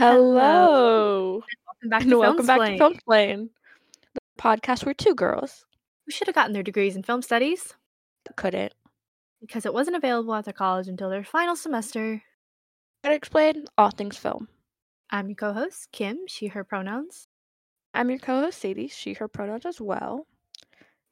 Hello. Welcome back And to welcome back to. Film Explain, the podcast where two girls Who should have gotten their degrees in film studies couldn't because it wasn't available at their college until their final semester. gotta explain all things film. I'm your co-host, Kim, she, her pronouns. I'm your co-host Cedes, she, her pronouns as well.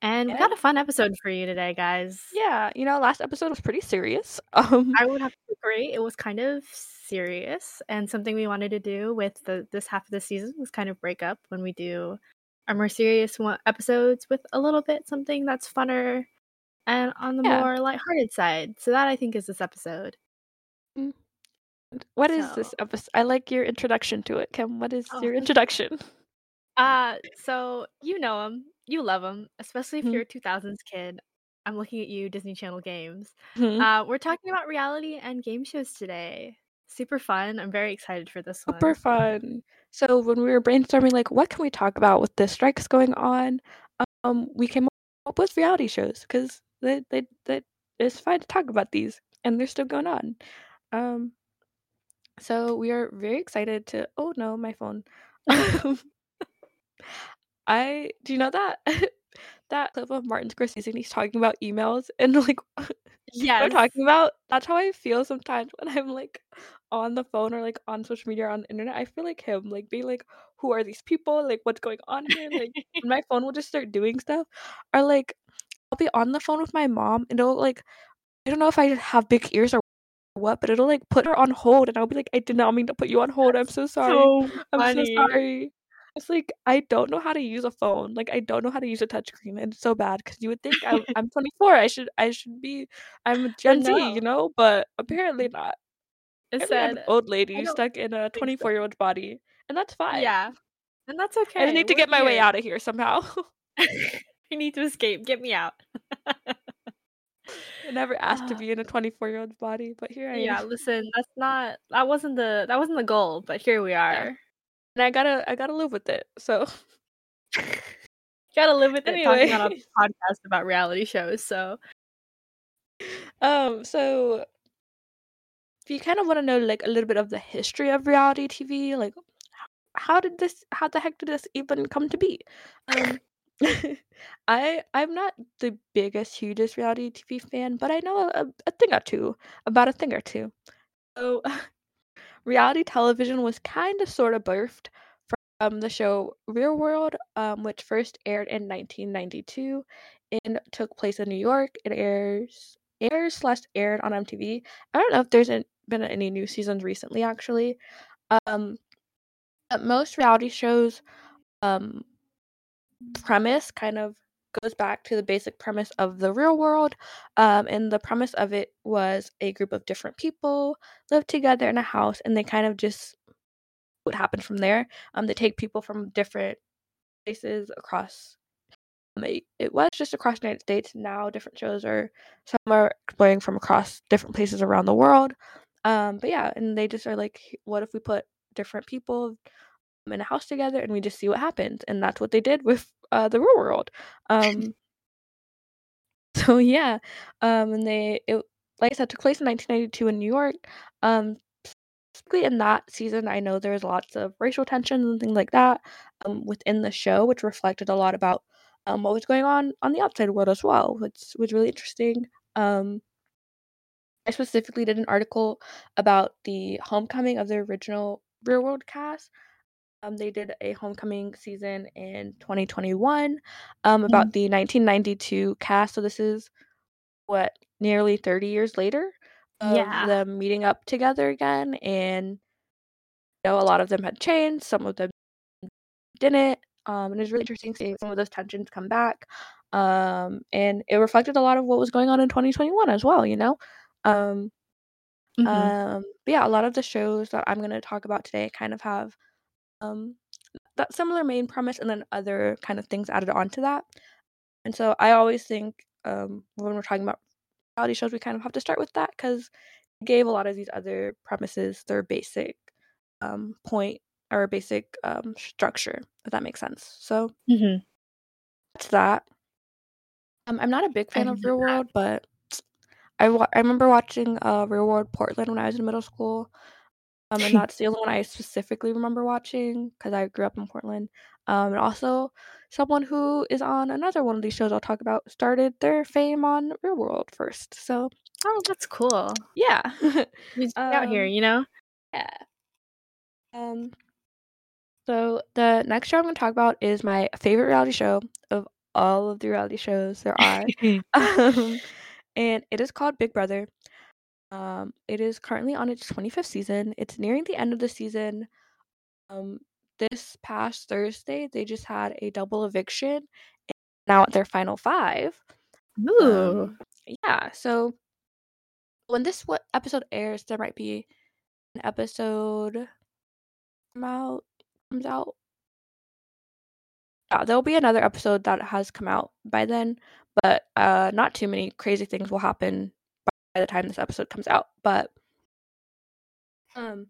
And we got a fun episode for you today, guys. Yeah, you know, last episode was pretty serious. Um, I would have to agree. It was kind of serious and something we wanted to do with the this half of the season was kind of break up when we do our more serious one, episodes with a little bit something that's funner and on the Yeah. more lighthearted side. So that I think is this episode. what is this episode? I like your introduction to it, Kim. What is Oh, your introduction? Uh, so you know him, you love him, especially if Mhm. you're a 2000s kid. I'm looking at you, Disney Channel games. Mhm. Uh, we're talking about reality and game shows today. Super fun. I'm very excited for this one. Super fun. So when we were brainstorming, like, what can we talk about with the strikes going on? Um, we came up with reality shows because they, they, they, it's fine to talk about these, and they're still going on. Um, so we are very excited to. Oh no, my phone. Um, I do you know that that clip of Martin Scorsese and he's talking about emails and like yeah, we're talking about. That's how I feel sometimes when I'm like on the phone or like on social media or on the internet. I feel like him, like being like, "Who are these people? Like, what's going on here?" Like, and my phone will just start doing stuff, or like I'll be on the phone with my mom and it'll like I don't know if I have big ears or what, but it'll like put her on hold, and I'll be like, "I did not mean to put you on hold. I'm so sorry. So I'm so sorry." It's like I don't know how to use a phone. Like I don't know how to use a touchscreen, and it's so bad because you would think I'm, I'm 24. I should I should be I'm a Gen Z, you know, but apparently not. It said, an old lady stuck in a 24 year old's body, and that's fine. yeah. And that's okay. I need to We're get my way out of here somehow. I need to escape. Get me out. I never asked to Ah. be in a 24 year old's body, but here I yeah, am. Yeah, listen, that's not that wasn't the that wasn't the goal, but here we are. And I gotta I gotta live with it. So Gotta live with it talking on a Anyway. podcast about reality shows, so um so if you kind of want to know like a little bit of the history of reality TV, like how did this how the heck did this even come to be? Um I I'm not the biggest hugest reality TV fan, but I know a, a thing or two about a thing or two. So reality television was kind of sort of birthed from the show Real World, um, which first aired in 1992 and took place in New York. It airs airs slash aired on MTV. I don't know if there's an- been any new seasons recently, actually. Um, but most reality shows, um, premise kind of goes back to the basic premise of the real world. Um, and the premise of it was a group of different people live together in a house, and they kind of just what happened from there. Um, they take people from different places across. Um, it, it was just across the United States. Now different shows are some are exploring from across different places around the world. Um, but yeah, and they just are like, what if we put different people in a house together and we just see what happens? And that's what they did with uh, the real world. Um, so yeah, um, and they it like I said took place in 1992 in New York. Um, specifically in that season, I know there was lots of racial tensions and things like that um, within the show, which reflected a lot about um, what was going on on the outside world as well, which was really interesting. Um, I specifically did an article about the homecoming of the original Real World cast. Um, they did a homecoming season in 2021 um, about the 1992 cast. So this is what nearly 30 years later of Yeah. them meeting up together again, and you know a lot of them had changed, some of them didn't. Um, and it was really interesting seeing some of those tensions come back. Um, and it reflected a lot of what was going on in 2021 as well. You know. Um, Mhm. um, but yeah, a lot of the shows that I'm going to talk about today kind of have um, that similar main premise and then other kind of things added onto that. And so I always think um, when we're talking about reality shows, we kind of have to start with that because it gave a lot of these other premises their basic um, point or basic um, structure, if that makes sense. So mm-hmm. that's that. Um, I'm not a big fan of Real. World, but I, wa- I remember watching uh, Real World Portland when I was in middle school. Um, and that's the only one I specifically remember watching because I grew up in Portland. Um, and also someone who is on another one of these shows I'll talk about started their fame on Real World first. So Oh, that's cool. yeah, Who's out here, Um, you know? yeah. Um, so the next show I'm going to talk about is my favorite reality show of all of the reality shows there are. um, and it is called Big Brother. Um, it is currently on its 25th season. It's nearing the end of the season. Um, this past Thursday, they just had a double eviction. and Now at their final five. Ooh. Um, yeah. So when this what episode airs, there might be an episode come out comes out. Yeah, there'll be another episode that has come out by then, but uh, not too many crazy things will happen by the time this episode comes out. But um,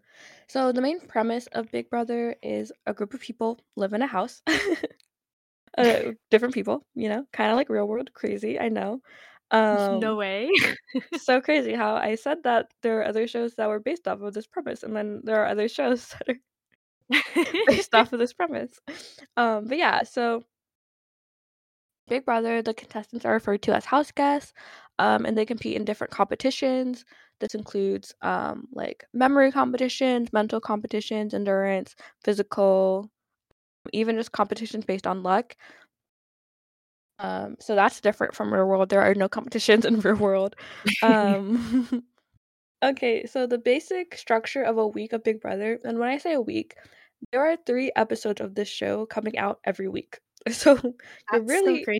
so the main premise of Big Brother is a group of people live in a house. uh, different people, you know, kind of like real world, crazy. I know. Um, no way. so crazy how I said that there are other shows that were based off of this premise, and then there are other shows that are based off of this premise. Um, but yeah, so Big Brother, the contestants are referred to as house guests, um, and they compete in different competitions. This includes um, like memory competitions, mental competitions, endurance, physical, even just competitions based on luck. Um, so that's different from real world. There are no competitions in real world. Um, okay, so the basic structure of a week of Big Brother, and when I say a week, there are three episodes of this show coming out every week. So you really so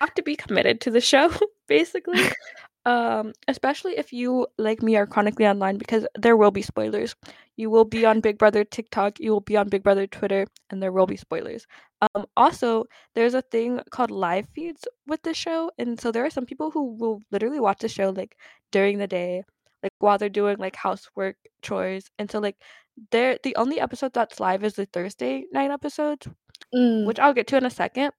have to be committed to the show, basically. um, especially if you, like me, are chronically online because there will be spoilers. You will be on Big Brother TikTok, you will be on Big Brother Twitter, and there will be spoilers. Um, also, there's a thing called live feeds with the show, and so there are some people who will literally watch the show like during the day, like while they're doing like housework chores, and so like they're the only episode that's live is the Thursday night episodes, Mm. which I'll get to in a second.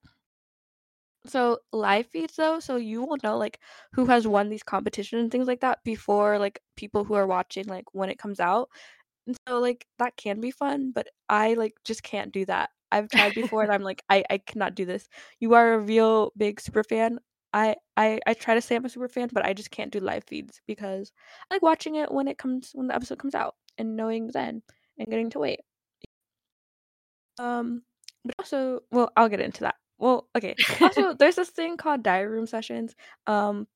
So live feeds though, so you will know like who has won these competitions and things like that before like people who are watching like when it comes out. And so like that can be fun, but I like just can't do that. I've tried before and I'm like I I cannot do this. You are a real big super fan. I I I try to say I'm a super fan, but I just can't do live feeds because I like watching it when it comes when the episode comes out and knowing then and getting to wait. Um but also well, I'll get into that. Well, okay. Also, there's this thing called diary room sessions. Um,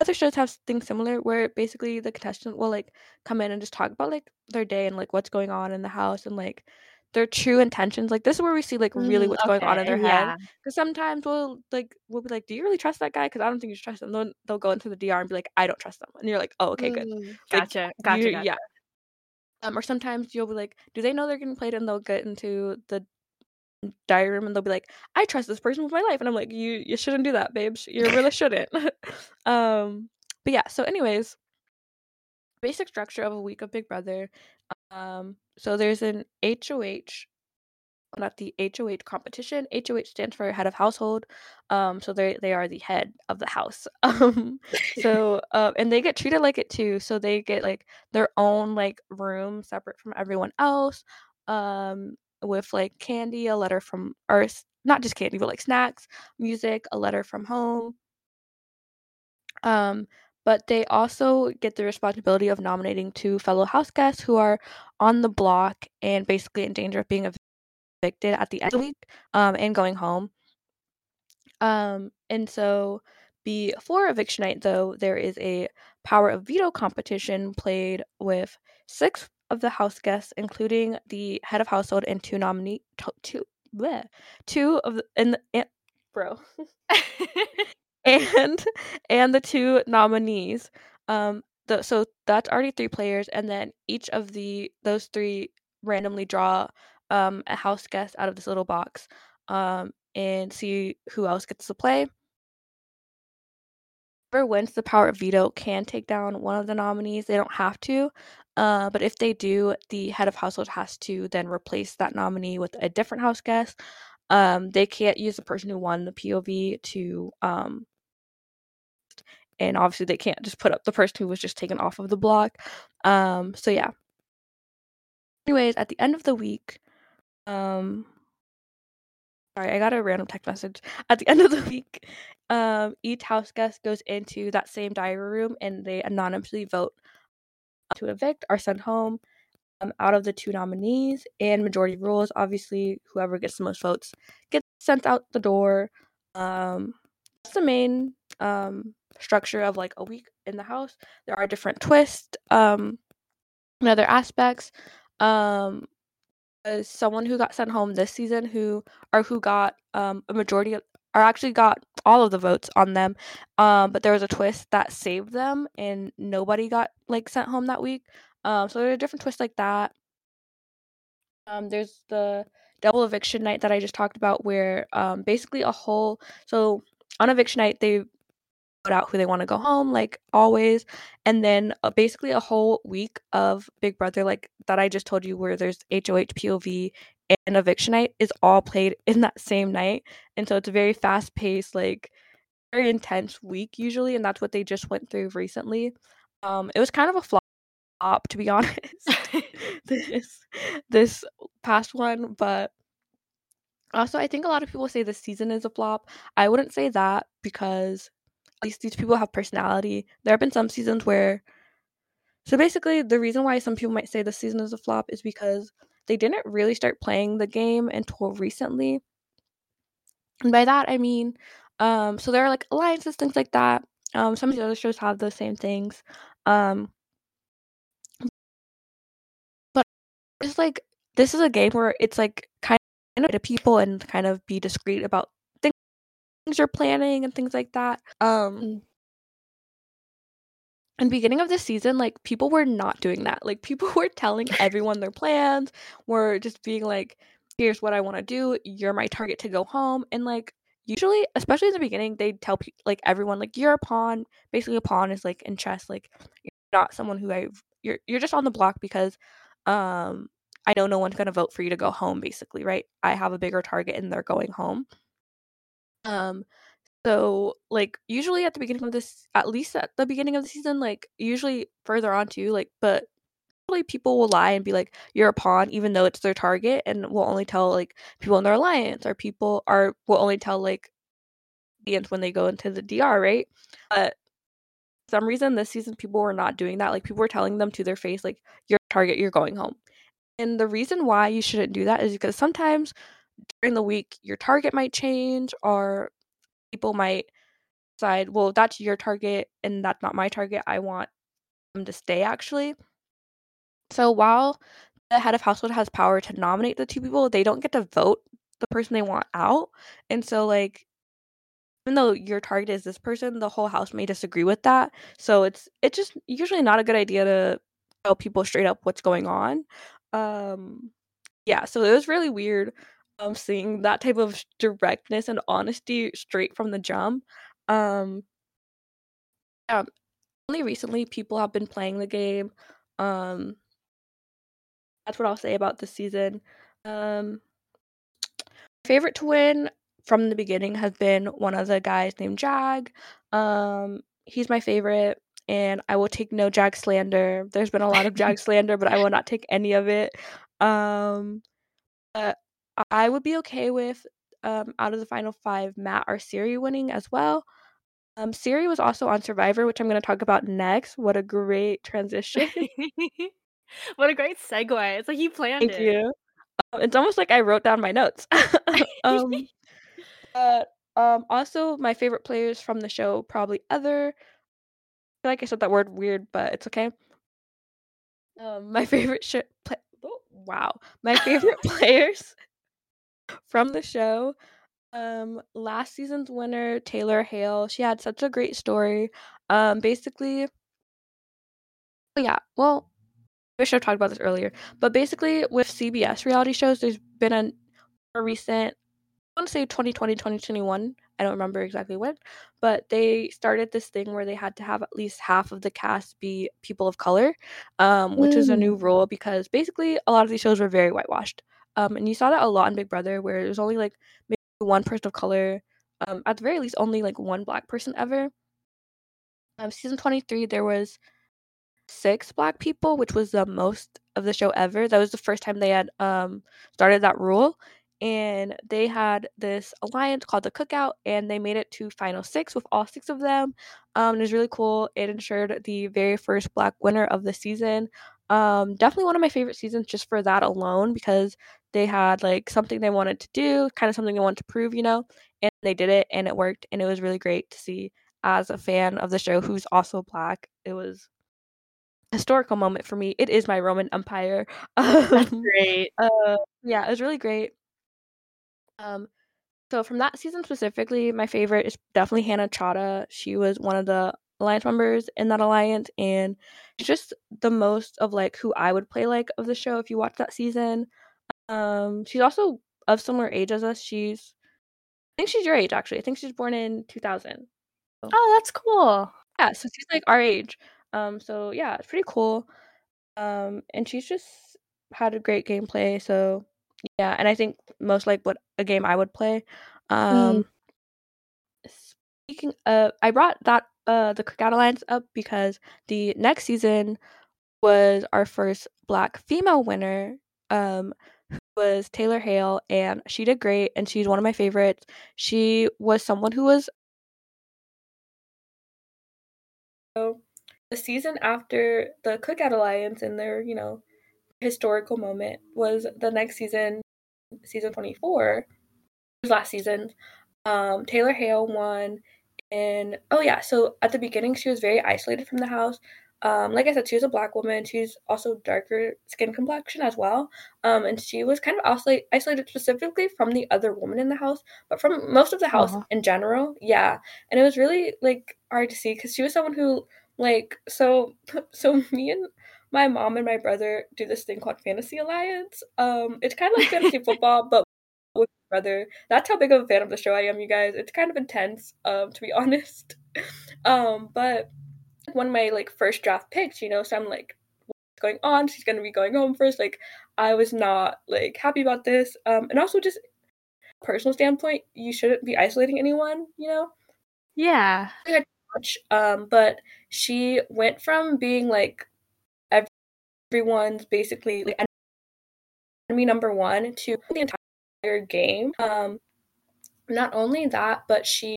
other shows have things similar where basically the contestant will like come in and just talk about like their day and like what's going on in the house and like their true intentions. Like this is where we see like really Mm, what's going on in okay, their head. Because sometimes we'll like we'll be like, "Do you really trust that guy?" Because I don't think you should trust them. Then they'll go into the DR and be like, "I don't trust them," and you're like, "Oh, okay, good." Mm, Like, Gotcha. Gotcha. gotcha. Yeah. Um, or sometimes you'll be like, "Do they know they're getting played?" And they'll get into the diary room and they'll be like, "I trust this person with my life," and I'm like, "You you shouldn't do that, babes. You really shouldn't." um, but yeah. So, anyways, basic structure of a week of Big Brother. Um, so there's an HOH, not the HOH competition. HOH stands for head of household. Um, so they they are the head of the house. Um, so uh, and they get treated like it too. So they get like their own like room separate from everyone else. Um, with like candy, a letter from Earth, not just candy, but like snacks, music, a letter from home. Um, but they also get the responsibility of nominating two fellow house guests who are on the block and basically in danger of being evicted at the end of the week um, and going home. Um, and so before eviction night, though, there is a power of veto competition played with six of the house guests, including the head of household and two nominee to- two bleh, two of the and, the, and bro and and the two nominees. Um, the, so that's already three players, and then each of the those three randomly draw um a house guest out of this little box, um, and see who else gets to play. Whoever wins the power of veto can take down one of the nominees. They don't have to, uh, but if they do, the head of household has to then replace that nominee with a different house guest. Um, they can't use the person who won the POV to um, and obviously they can't just put up the person who was just taken off of the block. Um, so yeah. anyways, at the end of the week, um, sorry, I got a random text message. At the end of the week, um, each house guest goes into that same diary room and they anonymously vote to evict or send home um, out of the two nominees. And majority rules, obviously, whoever gets the most votes gets sent out the door. Um, that's the main um, structure of like a week in the house. There are different twists um, and other aspects. Um, as someone who got sent home this season, who or who got um, a majority of, or actually got all of the votes on them, um, but there was a twist that saved them, and nobody got like sent home that week. Um, so there are different twists like that. Um, there's the double eviction night that I just talked about, where um, basically a whole so on eviction night they out who they want to go home, like always, and then uh, basically a whole week of Big Brother, like that I just told you, where there's HOH POV and eviction night is all played in that same night, and so it's a very fast paced, like very intense week usually, and that's what they just went through recently. Um, it was kind of a flop to be honest this this past one but also i think a lot of people say the season is a flop i wouldn't say that because least these people have personality. There have been some seasons where so basically the reason why some people might say this season is a flop is because they didn't really start playing the game until recently. And by that i mean um so there are like alliances things like that. Um some of the other shows have those same things. Um but it's like this is a game where it's like kind of to people and kind of be discreet about things you're planning and things like that. Um Mm. in the beginning of the season, like people were not doing that. Like people were telling everyone their plans, were just being like, here's what I want to do, you're my target to go home. And like usually, especially in the beginning, they tell pe- like everyone like you're a pawn. Basically a pawn is like in chess, like you're not someone who I you're you're just on the block because um I know no one's gonna vote for you to go home, basically, right? I have a bigger target and they're going home. Um so like usually at the beginning of this at least at the beginning of the season, like usually further on too, like but usually people will lie and be like, You're a pawn, even though it's their target, and will only tell like people in their alliance or people are will only tell like audience when they go into the DR, right? But some reason this season people were not doing that. Like people were telling them to their face, like, You're target, you're going home. And the reason why you shouldn't do that is because sometimes during the week your target might change or people might decide, well, that's your target and that's not my target. I want them to stay actually. So while the head of household has power to nominate the two people, they don't get to vote the person they want out. And so like even though your target is this person, the whole house may disagree with that. So it's it's just usually not a good idea to tell people straight up what's going on. Um yeah, so it was really weird um seeing that type of directness and honesty straight from the jump. Um yeah, only recently people have been playing the game. Um that's what I'll say about this season. Um favorite to win from the beginning has been one of the guys named Jag. Um he's my favorite and I will take no Jag slander. There's been a lot of Jag slander, but I will not take any of it. Um but I would be okay with um out of the final 5 Matt or Cirie winning as well. Um Cirie was also on Survivor, which I'm going to talk about next. What a great transition. what a great segue. It's like you planned Thank it. you. Um, it's almost like I wrote down my notes. um but um also my favorite players from the show probably other I feel like I said that word weird, but it's okay. Um my favorite sh- play- oh, wow. My favorite players from the show um last season's winner Taylor Hale. She had such a great story. Um basically yeah, well I wish I talked about this earlier, but basically with CBS reality shows there's been a, a recent I want to say 2020 2021 I don't remember exactly when, but they started this thing where they had to have at least half of the cast be people of color, um, which is a new rule because basically a lot of these shows were very whitewashed. Um, and you saw that a lot in Big Brother where there's only like maybe one person of color, um, at the very least only like one black person ever. Um, season 23 there was six black people, which was the most of the show ever. That was the first time they had um, started that rule. And they had this alliance called the Cookout, and they made it to final six with all six of them. Um, it was really cool. It ensured the very first black winner of the season. Um, definitely one of my favorite seasons just for that alone because they had like something they wanted to do, kind of something they wanted to prove, you know, and they did it and it worked. And it was really great to see as a fan of the show who's also black. It was historical moment for me. It is my Roman Empire. That's great. Uh, yeah, it was really great. Um, so from that season specifically, my favorite is definitely Hannah Chaddha. She was one of the alliance members in that alliance, and she's just the most of like who I would play like of the show if you watch that season. Um, she's also of similar age as us. She's, I think she's your age actually. I think she's born in 2000. So. Oh, that's cool. Yeah, so she's like our age. Um, so yeah, it's pretty cool. Um, and she's just had a great gameplay. So yeah, and I think most like what a game I would play. Um, mm. Speaking of, I brought that uh the Cookout Alliance up because the next season was our first Black female winner. Um, was Taylor Hale, and she did great, and she's one of my favorites. She was someone who was. So, the season after the Cookout Alliance and their, you know, historical moment was the next season, season 24, was last season. Um, Taylor Hale won, and oh yeah, so at the beginning she was very isolated from the house. Um, like I said, she was a black woman. She's also darker skin complexion as well. Um, and she was kind of isolated, isolated specifically from the other woman in the house, but from most of the house uh-huh. in general. Yeah, and it was really like hard to see because she was someone who like so so me and my mom and my brother do this thing called Fantasy Alliance. Um, it's kind of like fantasy football, but with my brother. That's how big of a fan of the show I am, you guys. It's kind of intense, um, to be honest. Um, but one of my like first draft picks, you know, so I'm like, what's going on? She's gonna be going home first. Like, I was not like happy about this. Um, and also just personal standpoint, you shouldn't be isolating anyone, you know? Yeah. Much, um, but she went from being like everyone's basically like enemy number one to the entire game. Um, not only that, but she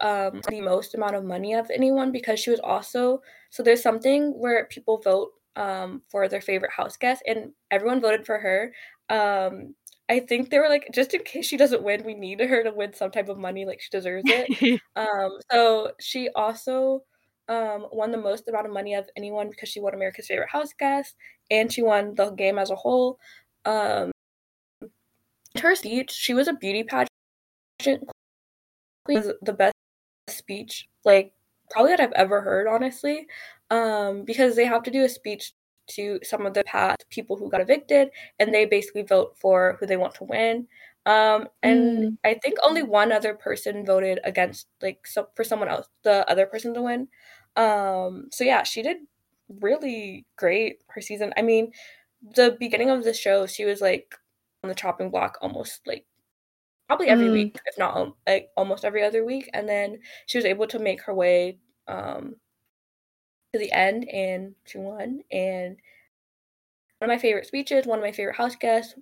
um the most amount of money of anyone because she was also so there's something where people vote um for their favorite house guest and everyone voted for her. Um i think they were like just in case she doesn't win we need her to win some type of money like she deserves it. Um so she also um won the most amount of money of anyone because she won america's favorite house guest and she won the game as a whole. Um her speech she was a beauty pageant was the best speech like probably that I've ever heard honestly. Um because they have to do a speech to some of the past people who got evicted and they basically vote for who they want to win. Um and mm. I think only one other person voted against like so for someone else the other person to win. Um so yeah she did really great her season. I mean the beginning of the show she was like on the chopping block almost like probably every mm. week, if not like almost every other week. And then she was able to make her way um, to the end, and she won. And one of my favorite speeches, one of my favorite house guests,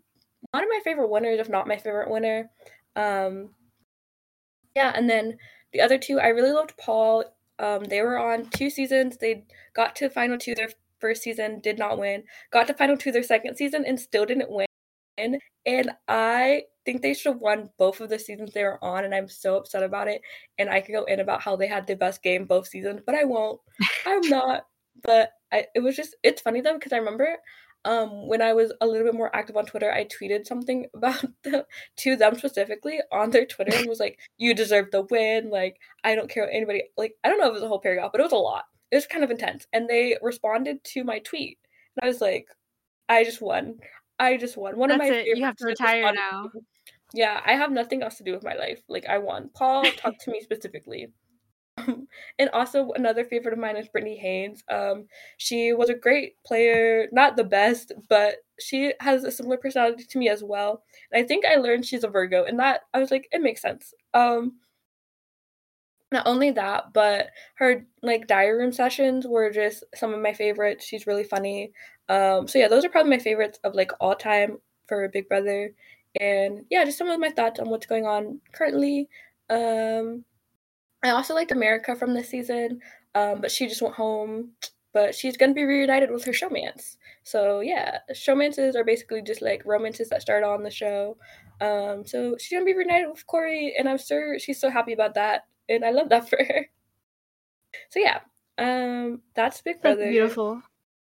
one of my favorite winners, if not my favorite winner. Um, yeah, and then the other two, I really loved Paul. Um, they were on two seasons. They got to final two their first season, did not win. Got to final two their second season and still didn't win. And I think they should have won both of the seasons they were on, and I'm so upset about it. And I could go in about how they had the best game both seasons, but I won't. I'm not. But I, it was just it's funny though because I remember um, when I was a little bit more active on Twitter, I tweeted something about the, to them specifically on their Twitter and was like, "You deserve the win." Like I don't care what anybody like. I don't know if it was a whole paragraph, but it was a lot. It was kind of intense, and they responded to my tweet, and I was like, "I just won. I just won. One That's of my it. You have to retire now. Yeah, I have nothing else to do with my life. Like I won. Paul talked to me specifically. and also another favorite of mine is Britney Haynes. Um, she was a great player, not the best, but she has a similar personality to me as well. And I think I learned she's a Virgo, and that I was like, it makes sense. Um, not only that, but her like diary room sessions were just some of my favorites. She's really funny. Um, so yeah, those are probably my favorites of like all time for Big Brother. And yeah, just some of my thoughts on what's going on currently. Um, I also liked America from this season, um, but she just went home. But she's gonna be reunited with her showmance. So yeah, showmances are basically just like romances that start on the show. Um, so she's gonna be reunited with Cory, and I'm sure she's so happy about that, and I love that for her. So yeah, um, that's Big Brother. That's beautiful.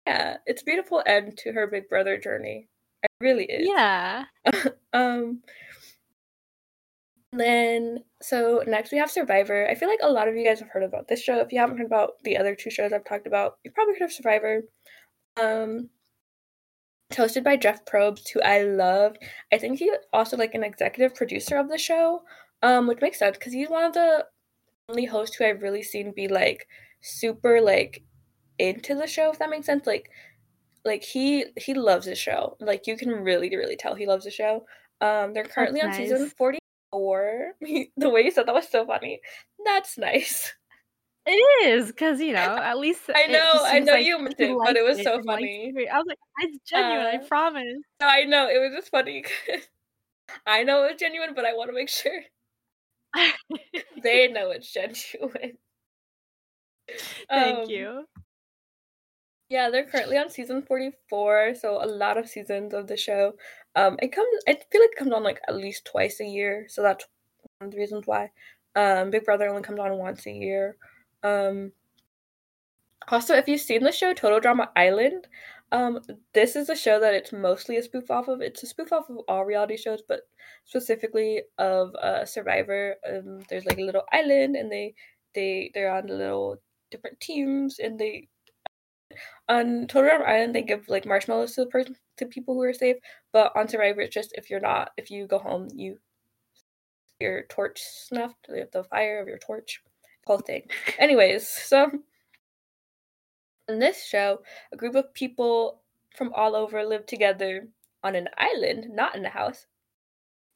Yeah, it's a beautiful end to her Big Brother journey. It really is. Yeah. um. Then so next we have Survivor. I feel like a lot of you guys have heard about this show. If you haven't heard about the other two shows I've talked about, you probably heard of Survivor. Um, hosted by Jeff Probst, who I love. I think he's also like an executive producer of the show, um, which makes sense because he's one of the only hosts who I've really seen be like super like into the show. If that makes sense, like like he he loves the show. Like you can really really tell he loves the show. Um, they're currently That's on nice. season forty four. the way you said that was so funny. That's nice. It is because you know at least I know I know like you meant it, but it was so funny. I was like, it's genuine. Uh, I promise. I know it was just funny. I know it's genuine, but I want to make sure they know it's genuine. Thank um, you. Yeah, they're currently on season 44, so a lot of seasons of the show. Um, it comes. I feel like it comes on like at least twice a year, so that's one of the reasons why. Um, Big Brother only comes on once a year. Um, also, if you've seen the show Total Drama Island, um, this is a show that it's mostly a spoof off of. It's a spoof off of all reality shows, but specifically of uh, Survivor. Um, there's like a little island, and they they they're on little different teams, and they on Total Drama Island they give like marshmallows to the person to people who are safe, but on Survivor it's just if you're not if you go home you your torch snuffed the fire of your torch whole thing. Anyways, so in this show, a group of people from all over live together on an island, not in a house.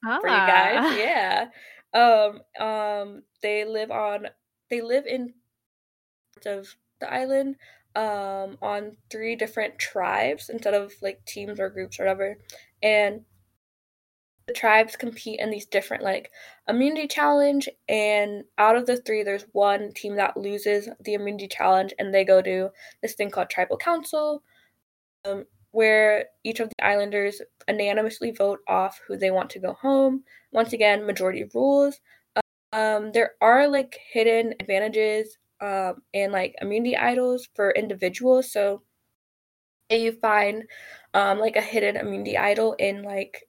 Ah. For you guys, ah. yeah. Um, um, they live on. They live in parts of the island. Um, on three different tribes instead of like teams or groups or whatever, and the tribes compete in these different like immunity challenge and out of the three there's one team that loses the immunity challenge and they go to this thing called tribal council um, where each of the islanders unanimously vote off who they want to go home. Once again majority rules. Um, there are like hidden advantages um, and like immunity idols for individuals. So if you find um, like a hidden immunity idol in like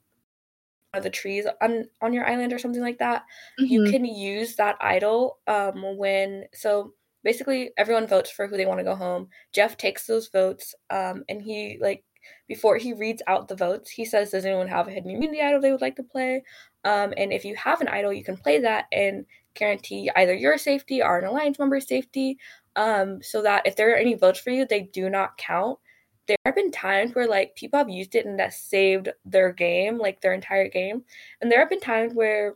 of the trees on on your island or something like that mm-hmm. you can use that idol um when so basically everyone votes for who they want to go home. Jeff takes those votes um and he like before he reads out the votes he says does anyone have a hidden immunity idol they would like to play? Um and if you have an idol you can play that and guarantee either your safety or an alliance member's safety um so that if there are any votes for you they do not count there have been times where like people have used it and that saved their game, like their entire game. And there have been times where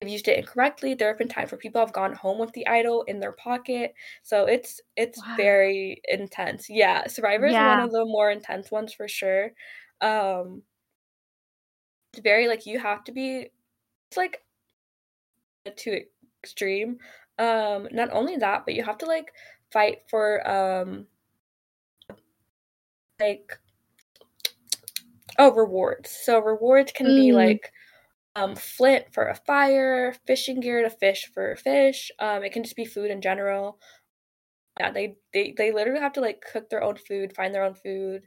they've used it incorrectly. There have been times where people have gone home with the idol in their pocket. So it's it's wow. very intense. Yeah, Survivor is yeah. one of the more intense ones for sure. Um it's very like you have to be it's like too extreme. Um not only that, but you have to like fight for um like oh rewards. So rewards can mm. be like um, flint for a fire, fishing gear to fish for fish. Um, it can just be food in general. Yeah, they they they literally have to like cook their own food, find their own food.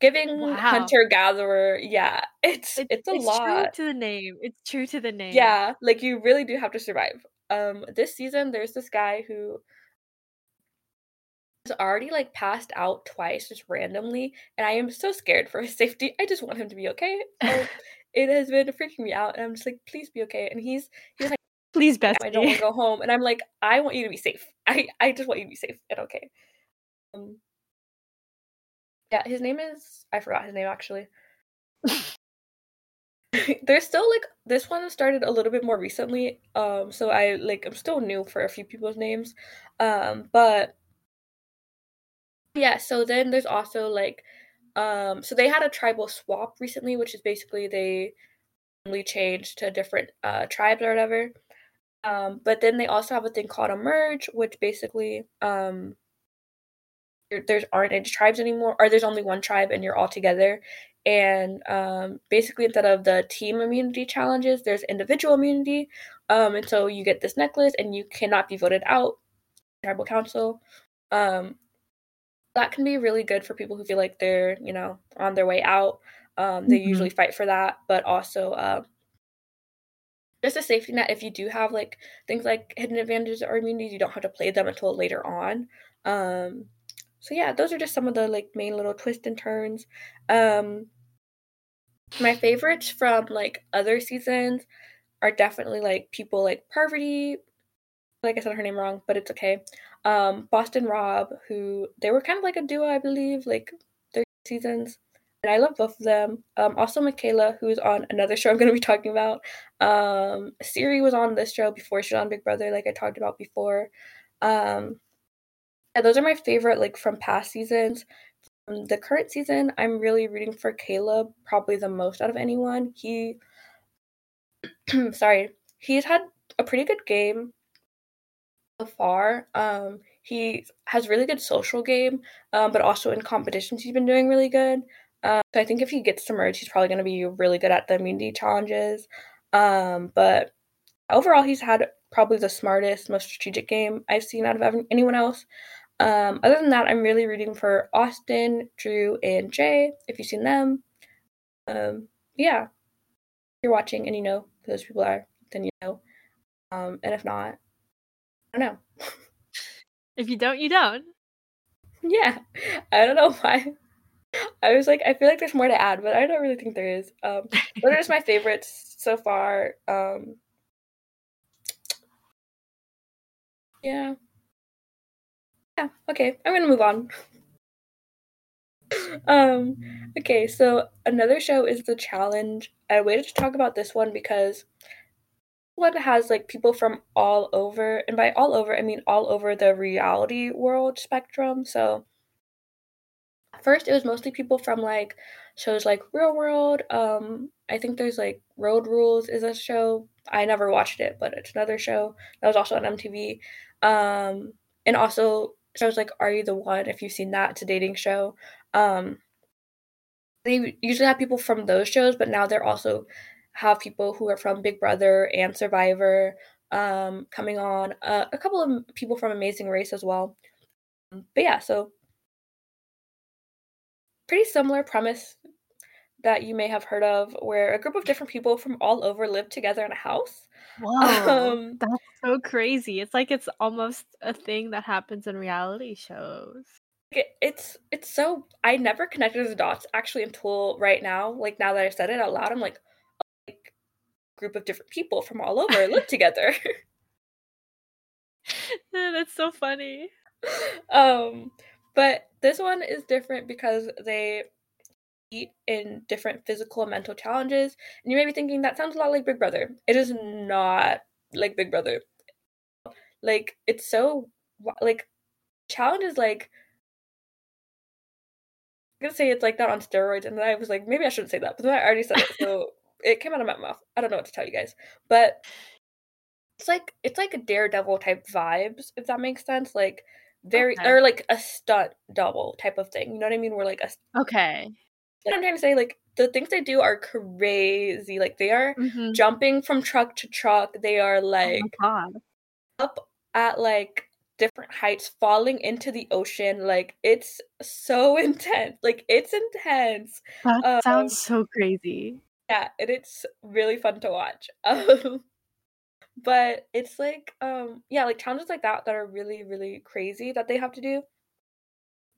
Giving wow. hunter gatherer, yeah, it's it's, it's a it's lot. True to the name, it's true to the name. Yeah, like you really do have to survive. Um, this season, there's this guy who has already like passed out twice just randomly and i am so scared for his safety i just want him to be okay it has been freaking me out and i'm just like please be okay and he's he's like please best i don't want to go home and i'm like i want you to be safe i i just want you to be safe and okay um yeah his name is i forgot his name actually There's still like this one started a little bit more recently. Um, so I like I'm still new for a few people's names. Um, but yeah, so then there's also like um so they had a tribal swap recently, which is basically they only changed to different uh tribes or whatever. Um, but then they also have a thing called a merge, which basically um there, there's aren't any tribes anymore, or there's only one tribe and you're all together. And um, basically, instead of the team immunity challenges, there's individual immunity. Um, and so you get this necklace, and you cannot be voted out. Tribal council. Um, that can be really good for people who feel like they're, you know, on their way out. Um, they Mhm. usually fight for that, but also uh, just a safety net if you do have like things like hidden advantages or immunities, you don't have to play them until later on. Um, so yeah, those are just some of the like main little twists and turns. Um, my favorites from like other seasons are definitely like people like Parvati. Like I said her name wrong, but it's okay. Um, Boston Rob, who they were kind of like a duo, I believe, like their seasons. And I love both of them. Um, also Michaela, who's on another show I'm going to be talking about. Um, Cirie was on this show before she was on Big Brother, like I talked about before. Um, yeah, those are my favorite, like from past seasons. From the current season, I'm really rooting for Kaleb, probably the most out of anyone. He, sorry, he's had a pretty good game so far. Um, he has really good social game, um, but also in competitions he's been doing really good. Um, so I think if he gets to merge, he's probably going to be really good at the immunity challenges. Um, but overall, he's had probably the smartest, most strategic game I've seen out of anyone else. Um, other than that, I'm really rooting for Austin, Drew, and Jay. If you've seen them, um, yeah, if you're watching and you know who those people are, then you know. Um, and if not, I don't know. If you don't, you don't. Yeah, I don't know why. I was like, I feel like there's more to add, but I don't really think there is. Um, those are just my favorites so far. Um, yeah. Yeah, okay, I'm gonna move on. um, okay, so another show is The Challenge. I waited to talk about this one because one has like people from all over, and by all over, I mean all over the reality world spectrum. So, first, it was mostly people from like shows like Real World. Um, I think there's like Road Rules is a show. I never watched it, but it's another show that was also on MTV. Um, and also shows like Are You the One? If you've seen that, it's a dating show. Um, they usually have people from those shows, but now they're also have people who are from Big Brother and Survivor um, coming on. Uh, a couple of people from Amazing Race as well. But yeah, so pretty similar premise that you may have heard of, where a group of different people from all over live together in a house. Whoa, Um, that's so crazy. It's like it's almost a thing that happens in reality shows. it, it's it's so I never connected the dots actually until right now. Like now that I said it out loud, I'm like, a, like group of different people from all over live together. That's so funny. um, but this one is different because they eat in different physical and mental challenges. And you may be thinking that sounds a lot like Big Brother. It is not like Big Brother. Like it's so like challenge is like I'm gonna say it's like that on steroids, and then I was like, maybe I shouldn't say that, but then I already said it, so it came out of my mouth. I don't know what to tell you guys, but it's like it's like a daredevil type vibes, if that makes sense. Like very Okay. or like a stunt double type of thing. You know what I mean? We're like a Okay. What I'm trying to say, like the things they do are crazy. Like they are Mhm. jumping from truck to truck. They are Oh like god. up at like different heights, falling into the ocean. Like it's so intense. Like it's intense. That Um, sounds so crazy. yeah, and it's really fun to watch. Um, but it's like, um, yeah, like challenges like that that are really, really crazy that they have to do.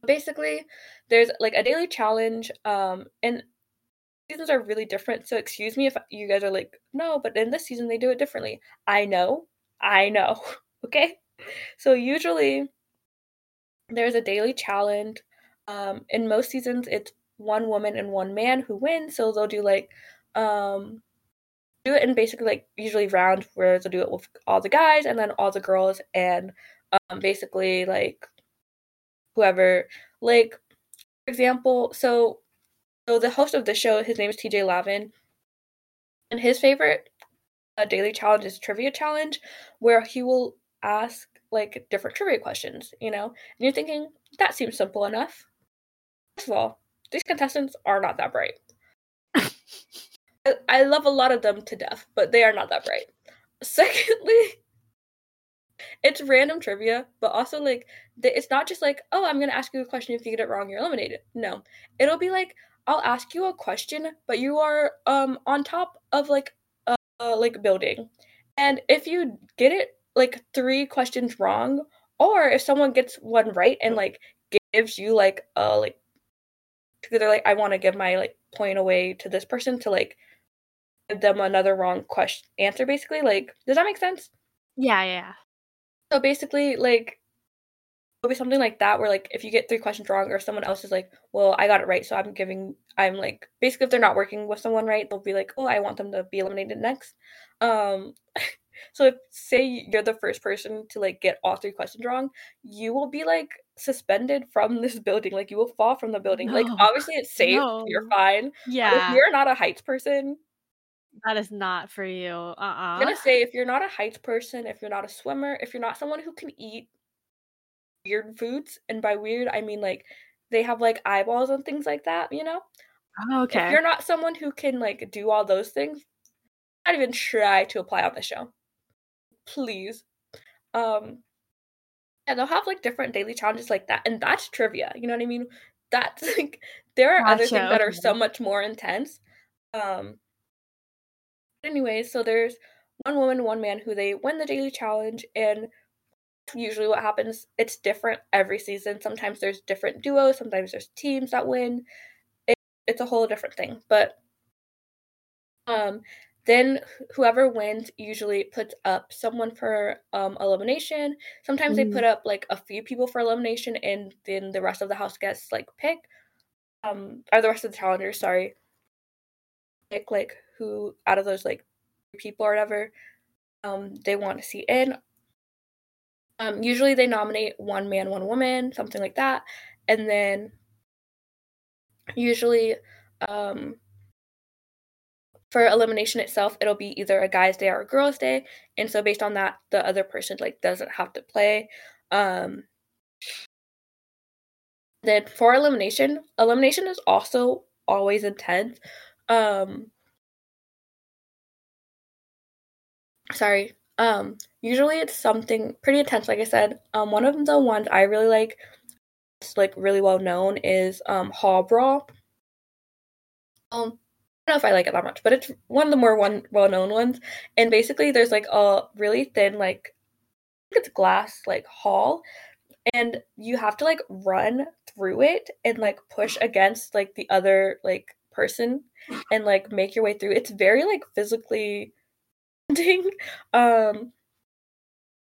Basically, there's like a daily challenge, um, and seasons are really different. So excuse me if you guys are like, no, but in this season they do it differently. I know, I know. Okay, so usually there's a daily challenge. Um, in most seasons, it's one woman and one man who wins. So they'll do like um do it in basically like usually rounds where they'll do it with all the guys and then all the girls and um basically like whoever like for example so so the host of the show his name is tj lavin and his favorite uh, daily challenge is trivia challenge where he will ask like different trivia questions you know and you're thinking that seems simple enough. First of all these contestants are not that bright. I, I love a lot of them to death but they are not that bright. Secondly it's random trivia, but also like it's not just like, oh, I'm gonna ask you a question. If you get it wrong, you're eliminated. No, it'll be like I'll ask you a question, but you are um on top of like a, like building, and if you get it like three questions wrong, or if someone gets one right and like gives you like a like because they're like I want to give my like point away to this person to like give them another wrong question answer basically like does that make sense yeah yeah so basically, like, it'll be something like that where, like, if you get three questions wrong, or someone else is like, "Well, I got it right," so I'm giving, I'm like, basically, if they're not working with someone right, they'll be like, "Oh, I want them to be eliminated next." Um, so if say you're the first person to like get all three questions wrong, you will be like suspended from this building. Like, you will fall from the building. No. Like, obviously, it's safe. No. You're fine. Yeah. But if you're not a heights person, that is not for you. Uh-uh. I'm gonna say if you're not a heights person, if you're not a swimmer, if you're not someone who can eat weird foods, and by weird I mean like they have like eyeballs and things like that, you know? Oh, okay. If you're not someone who can like do all those things, not even try to apply on the show. Please. Um yeah, they'll have like different daily challenges like that, and that's trivia. You know what I mean? That's like there are gotcha, other things that are so much more intense. Um, anyways, so there's one woman, one man who they win the daily challenge, and usually what happens, it's different every season. Sometimes there's different duos, sometimes there's teams that win. It, it's a whole different thing. But um, then whoever wins usually puts up someone for um, elimination. Sometimes mm. they put up like a few people for elimination, and then the rest of the house gets like pick. Um, or the rest of the challengers, sorry, pick like who out of those like people or whatever um, they want to see in. Um, usually they nominate one man, one woman, something like that, and then usually um, for elimination itself, it'll be either a guy's day or a girl's day, and so based on that, the other person like doesn't have to play. Um, then for elimination, elimination is also always intense. Um, sorry. Um, usually it's something pretty intense, like I said. Um, one of the ones I really like, it's like really well known, is um Hall Brawl. Um, I don't know if I like it that much, but it's one of the more one well known ones. And basically, there's like a really thin, like I think it's glass, like hall, and you have to like run through it and like push against like the other like person and like make your way through. It's very like physically um,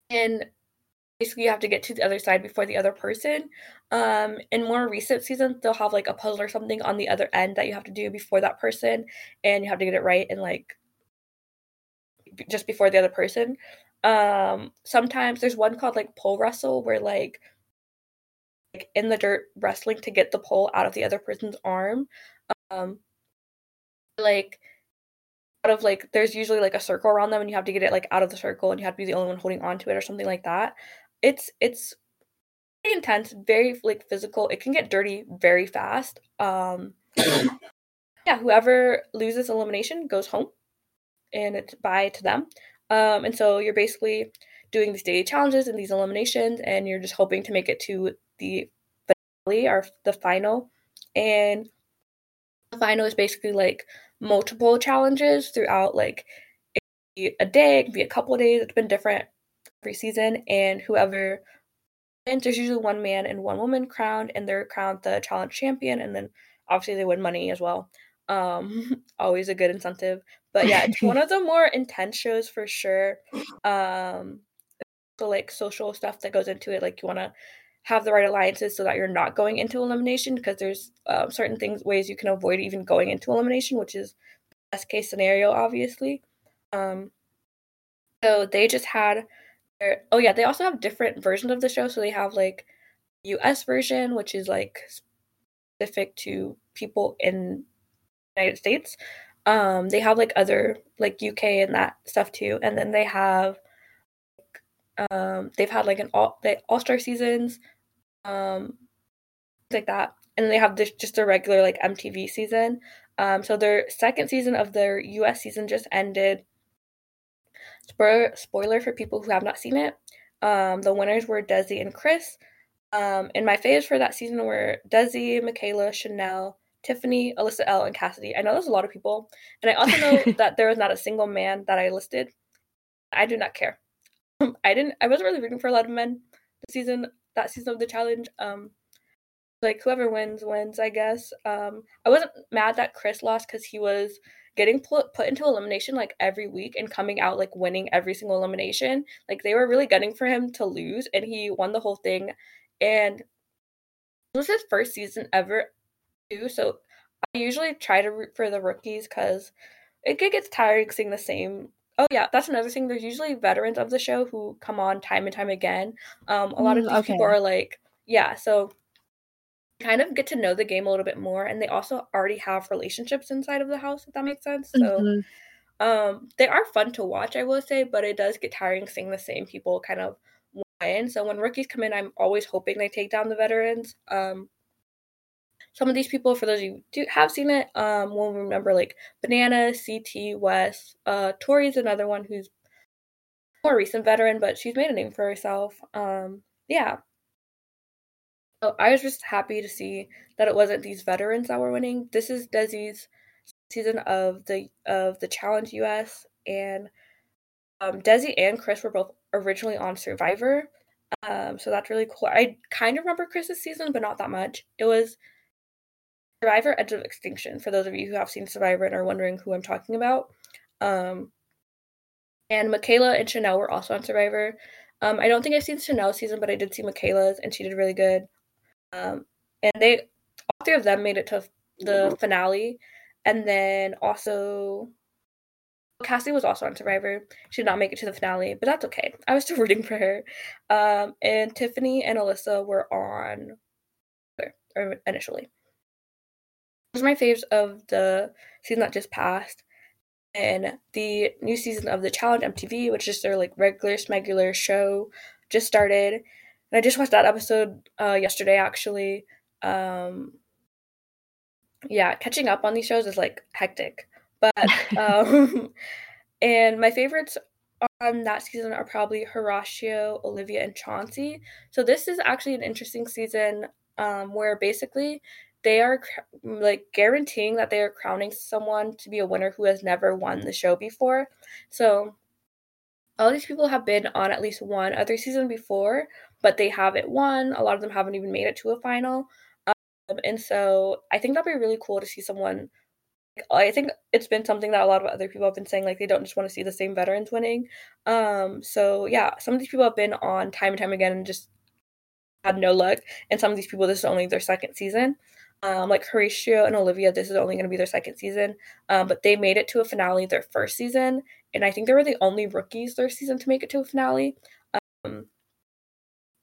and basically you have to get to the other side before the other person. Um, in more recent seasons, they'll have like a puzzle or something on the other end that you have to do before that person, and you have to get it right and like just before the other person. Um, sometimes there's one called like pole wrestle where like like in the dirt wrestling to get the pole out of the other person's arm. Um, like out of like there's usually like a circle around them and you have to get it like out of the circle and you have to be the only one holding on to it or something like that. It's it's intense, very like physical. It can get dirty very fast. Um yeah, whoever loses elimination goes home and it's bye to them. Um and so you're basically doing these daily challenges and these eliminations and you're just hoping to make it to the finale or the final. And the final is basically like multiple challenges throughout like a day, it could be a couple days. It's been different every season, and whoever wins, there's usually one man and one woman crowned, and they're crowned the challenge champion, and then obviously they win money as well. Um, always a good incentive. But yeah, it's one of the more intense shows for sure. Um, so like social stuff that goes into it, like you want to have the right alliances so that you're not going into elimination because there's um, certain things ways you can avoid even going into elimination which is best case scenario, obviously. Um, so they just had their, oh yeah, they also have different versions of the show. So they have like US version, which is like specific to people in United States. Um, they have like other like UK and that stuff too, and then they have um, they've had like an all the All Star seasons, um, like that, and they have this just a regular like MTV season. Um, so their second season of their US season just ended. Spoiler, spoiler for people who have not seen it. Um, the winners were Desi and Chris. Um, and my faves for that season were Desi, Michaela, Chanelle, Tiffany, Alyssa L, and Cassidy. I know there's a lot of people, and I also know that there was not a single man that I listed. I do not care. I didn't. I wasn't really rooting for a lot of men this season. That season of the challenge. Um, like whoever wins wins. I guess. Um, I wasn't mad that Chris lost because he was getting put put into elimination like every week and coming out like winning every single elimination. Like they were really gunning for him to lose, and he won the whole thing. And it was his first season ever too. So I usually try to root for the rookies because it gets tiring seeing the same. Oh yeah, that's another thing. There's usually veterans of the show who come on time and time again. Um, a lot of Mm, these okay. people are like, yeah, so kind of get to know the game a little bit more, and they also already have relationships inside of the house. If that makes sense. So Mhm. um, they are fun to watch, I will say, but it does get tiring seeing the same people kind of win. So when rookies come in, I'm always hoping they take down the veterans. Um, some of these people, for those of you who do have seen it, um, will remember like Banana, CT, Wes. Uh, Tori's another one who's more recent veteran, but she's made a name for herself. Um, yeah. So I was just happy to see that it wasn't these veterans that were winning. This is Desi's season of the of the Challenge US, and um, Desi and Chris were both originally on Survivor. Um, so that's really cool. I kind of remember Chris's season, but not that much. It was Survivor Edge of Extinction, for those of you who have seen Survivor and are wondering who I'm talking about. Um, and Michaela and Chanelle were also on Survivor. Um, I don't think I've seen Chanelle's season, but I did see Michaela's, and she did really good. Um, and they, all three of them made it to the finale. And then also, Cassie was also on Survivor. She did not make it to the finale, but that's okay. I was still rooting for her. Um, and Tiffany and Alyssa were on initially. Those are my faves of the season that just passed. And the new season of the Challenge MTV, which is their like regular smegular show, just started. And I just watched that episode uh, yesterday actually. Um, yeah, catching up on these shows is like hectic. But um and my favorites on that season are probably Horacio, Olivia, and Chauncey. So this is actually an interesting season um, where basically they are like guaranteeing that they are crowning someone to be a winner who has never won the show before. So all these people have been on at least one other season before, but they haven't won. A lot of them haven't even made it to a final. Um, and so I think that'd be really cool to see someone. I think it's been something that a lot of other people have been saying, like they don't just want to see the same veterans winning. Um, so yeah, some of these people have been on time and time again and just had no luck. And some of these people, this is only their second season. Um, like Horacio and Olivia, this is only going to be their second season, um, but they made it to a finale their first season, and I think they were the only rookies their season to make it to a finale. Um,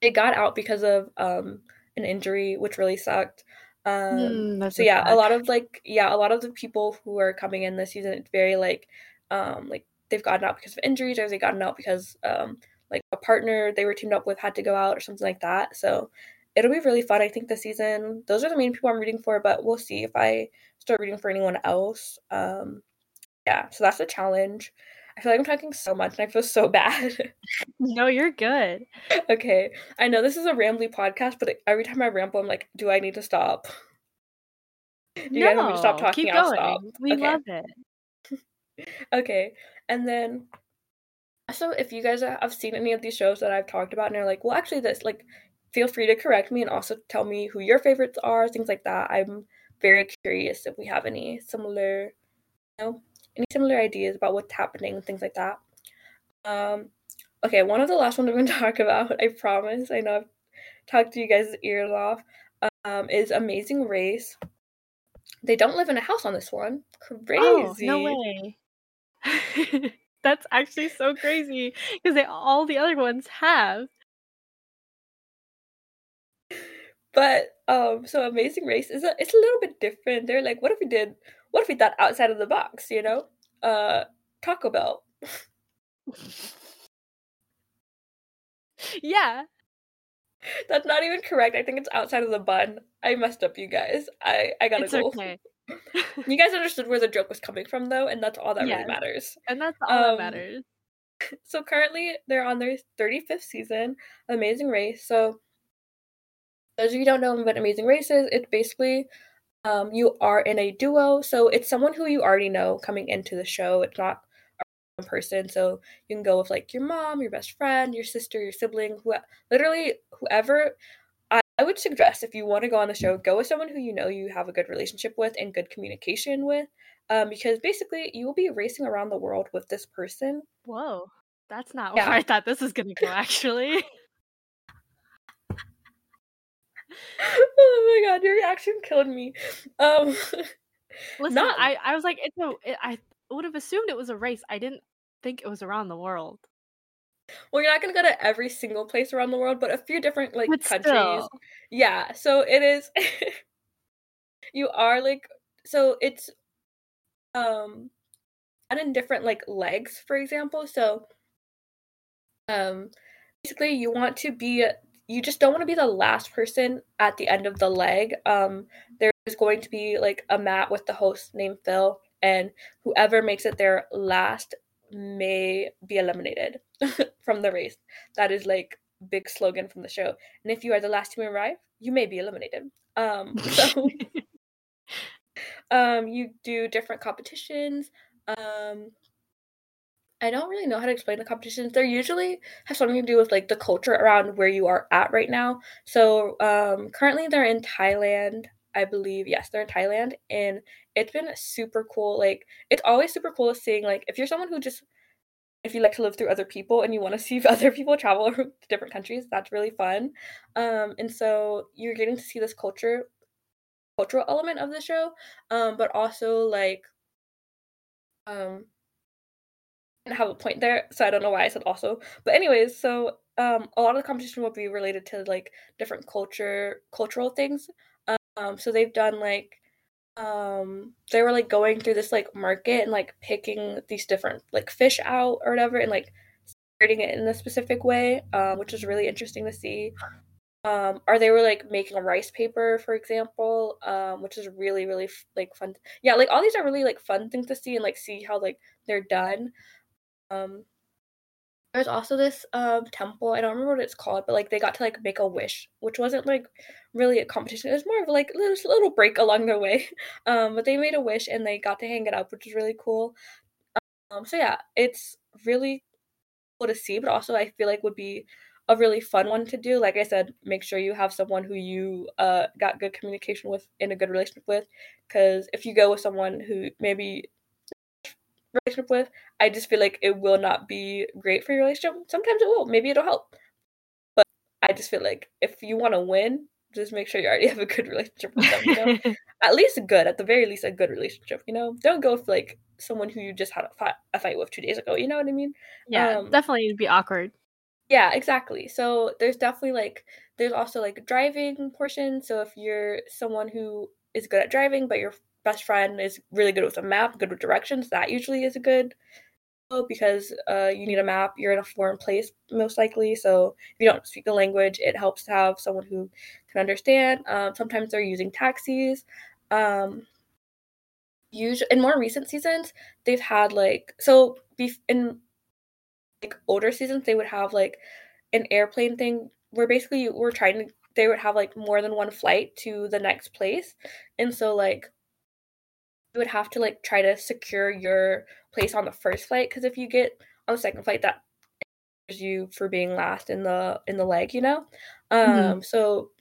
they got out because of um, an injury, which really sucked. Um, Mm, so yeah, a lot of like yeah, a lot of the people who are coming in this season, it's very like um, like they've gotten out because of injuries, or they've gotten out because um, like a partner they were teamed up with had to go out or something like that. So it'll be really fun. I think this season. Those are the main people I'm reading for, but we'll see if I start reading for anyone else. Um, yeah, so that's the challenge. I feel like I'm talking so much and I feel so bad. No, you're good. okay, I know this is a rambly podcast, but every time I ramble, I'm like, do I need to stop? Do you guys want me to stop talking? keep I'll going. stop. We Okay. love it. Okay, and then also if you guys have seen any of these shows that I've talked about and are like, well, actually, this like, feel free to correct me and also tell me who your favorites are, things like that. I'm very curious if we have any similar, you know, any similar ideas about what's happening and things like that. Um, okay, one of the last ones I'm going to talk about, I promise. I know I've talked to you guys' ears off. Um, is Amazing Race. They don't live in a house on this one. Crazy. Oh, no way. That's actually so crazy because they all the other ones have. But um, so Amazing Race is a it's a little bit different. They're like, what if we did? What if we thought outside of the box? You know, uh, Taco Bell. yeah. That's not even correct. I think it's outside of the bun. I messed up, you guys. I I gotta It's go. okay. You guys understood where the joke was coming from, though, and that's all that really matters. and that's all Um, that matters. So currently, they're on their 35th season, Amazing Race. So, those of you who don't know what Amazing Race is, it's basically um, you are in a duo. So, it's someone who you already know coming into the show. It's not a person. So, you can go with like your mom, your best friend, your sister, your sibling, who literally whoever. I, I would suggest if you want to go on the show, go with someone who you know you have a good relationship with and good communication with. Um, because basically, you will be racing around the world with this person. Whoa. That's not Yeah. where I thought this was gonna go actually. oh my god, your reaction killed me. Um, Listen, Not- I, I was like, it's a it, I would have assumed it was a race. I didn't think it was around the world. well, you're not gonna go to every single place around the world, but a few different like But countries. still. Yeah, so it is. you are like so it's um and in different like legs, for example. So um basically you want to be you just don't want to be the last person at the end of the leg. Um there's going to be like a mat with the host named Phil and whoever makes it there last may be eliminated from the race. That is like big slogan from the show. And if you are the last to arrive, you may be eliminated. Um so um you do different competitions um i don't really know how to explain the competitions. They're usually have something to do with like the culture around where you are at right now. So um currently they're in thailand i believe. Yes they're in thailand and it's been super cool. Like it's always super cool seeing like if you're someone who just if you like to live through other people and you want to see other people travel to different countries that's really fun. Um and so you're getting to see this culture cultural element of the show um but also like um have a point there so i don't know why i said also. But anyways so um a lot of the competition will be related to like different culture cultural things. Um so they've done like um they were like going through this like market and like picking these different like fish out or whatever and like separating it in a specific way um which is really interesting to see. Um or they were like making a rice paper for example um which is really really like fun. Yeah like all these are really like fun things to see and like see how like they're done um there's also this um temple i don't remember what it's called but like they got to like make a wish which wasn't like really a competition it was more of like a little, little break along their way. Um but they made a wish and they got to hang it up which is really cool. Um so yeah it's really cool to see but also i feel like would be a really fun one to do. Like i said make sure you have someone who you uh got good communication with in a good relationship with because if you go with someone who maybe relationship with i just feel like it will not be great for your relationship sometimes it will maybe it'll help but i just feel like if you want to win just make sure you already have a good relationship with them you know at least good at the very least a good relationship you know don't go with like someone who you just had a fight, a fight with two days ago you know what i mean yeah, Um, definitely it'd be awkward. yeah, exactly. So there's definitely like there's also like driving portion. So if you're someone who is good at driving, but your best friend is really good with a map, good with directions, that usually is a good because uh, you need a map. You're in a foreign place most likely, so if you don't speak the language, it helps to have someone who can understand. Um, sometimes they're using taxis. Um, usually, in more recent seasons, they've had like so bef- in like older seasons they would have like an airplane thing where basically you were trying to they would have like more than one flight to the next place and so like you would have to like try to secure your place on the first flight because if you get on the second flight that you for being last in the in the leg you know? Um Mhm. so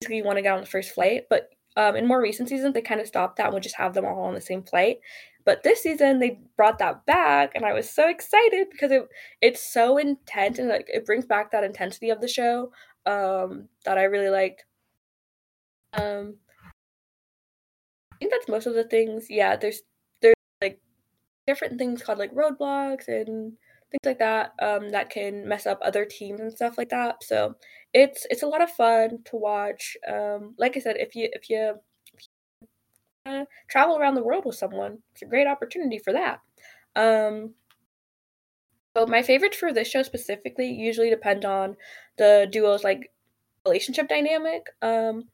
basically you want to get on the first flight but um in more recent seasons they kind of stopped that and would just have them all on the same flight. But this season they brought that back and i was so excited because it it's so intense and like it brings back that intensity of the show um that i really liked. Um think that's most of the things. Yeah, there's there's like different things called like roadblocks and things like that um, that can mess up other teams and stuff like that. So it's it's a lot of fun to watch. Um, like I said, if you if you, if you uh, travel around the world with someone, it's a great opportunity for that. Um, so my favorites for this show specifically usually depend on the duo's like relationship dynamic. Um,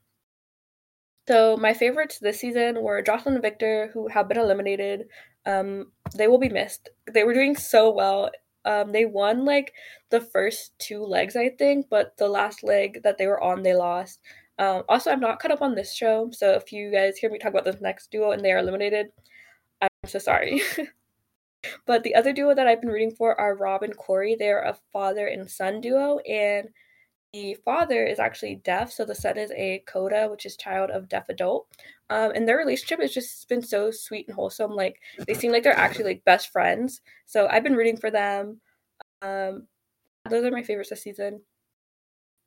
so my favorites this season were Jocelyn and Victor, who have been eliminated. Um, they will be missed. They were doing so well. Um, they won like the first two legs, I think, but the last leg that they were on, they lost. Um, also, I'm not caught up on this show, so if you guys hear me talk about this next duo and they are eliminated, I'm so sorry. but the other duo that I've been rooting for are Rob and Corey. They're a father and son duo, and the father is actually deaf, so the son is a coda, which is child of deaf adult. Um, and their relationship has just been so sweet and wholesome. Like they seem like they're actually like best friends. So I've been rooting for them. Um, those are my favorites this season.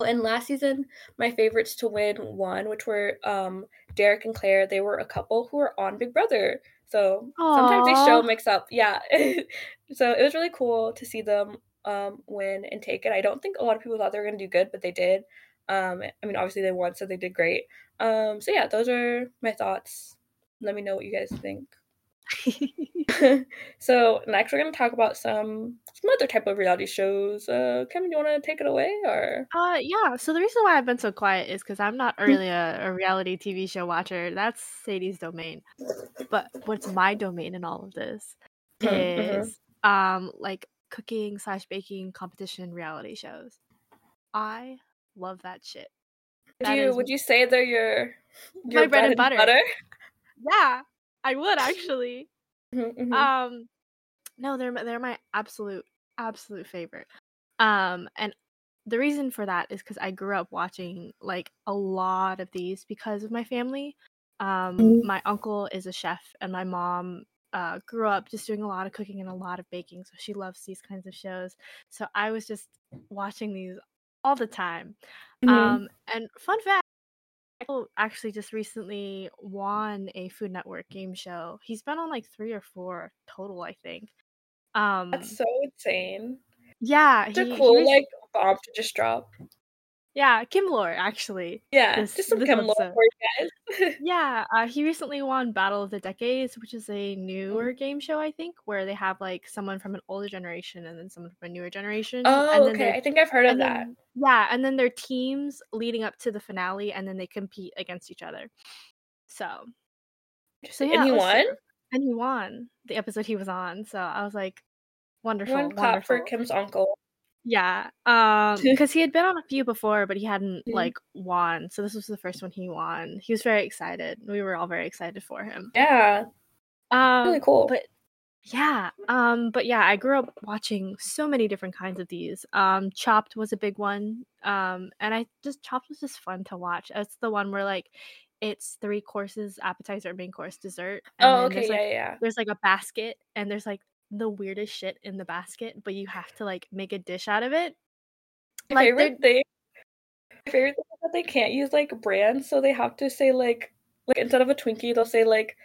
And last season, my favorites to win won, which were um, Derek and Claire. They were a couple who were on Big Brother. So Aww. sometimes they show mix up. Yeah. so it was really cool to see them um, win and take it. I don't think a lot of people thought they were going to do good, but they did. Um, I mean, obviously they won, so they did great. Um, so yeah, those are my thoughts. Let me know what you guys think. so next we're gonna talk about some some other type of reality shows. Uh, Kevin, do you want to take it away or? Uh, yeah. So the reason why I've been so quiet is because I'm not really a, a reality TV show watcher. That's Cedes' domain. But what's my domain in all of this mm-hmm. is mm-hmm. um like cooking slash baking competition reality shows. I love that shit. Would you would you say they're your, your my bread, bread and, butter. butter? Yeah, I would actually. Mm-hmm, mm-hmm. Um, no, they're they're my absolute absolute favorite. Um, and the reason for that is because I grew up watching like a lot of these because of my family. Um, mm-hmm. my uncle is a chef, and my mom uh, grew up just doing a lot of cooking and a lot of baking, so she loves these kinds of shows. So I was just watching these all the time. Mm-hmm. Um, and fun fact, Michael actually just recently won a Food Network game show. He's been on like three or four total, I think. Um, That's so insane. Yeah, it's he, a cool like bomb to just drop. Yeah, Kim Lore actually. Yeah, this, just some Kim Lore for you guys. yeah, uh, he recently won Battle of the Decades, which is a newer mm. game show, I think, where they have like someone from an older generation and then someone from a newer generation. Oh, okay. I think I've heard of that. Then, yeah, and then their teams leading up to the finale, and then they compete against each other. So, so yeah, and he won. Super. And he won the episode he was on. So I was like, wonderful. One clap for Kim's uncle. Yeah, um, because he had been on a few before, but he hadn't like won. So this was the first one he won. He was very excited. We were all very excited for him. Yeah, um, really cool. But yeah, um, but yeah, I grew up watching so many different kinds of these. Um, Chopped was a big one. Um, and I just Chopped was just fun to watch. It's the one where like it's three courses appetizer main course dessert and oh okay yeah like, yeah there's like a basket and there's like the weirdest shit in the basket, but you have to like make a dish out of it. My like, favorite thing, my favorite thing is that they can't use like brands, so they have to say like like instead of a Twinkie, they'll say like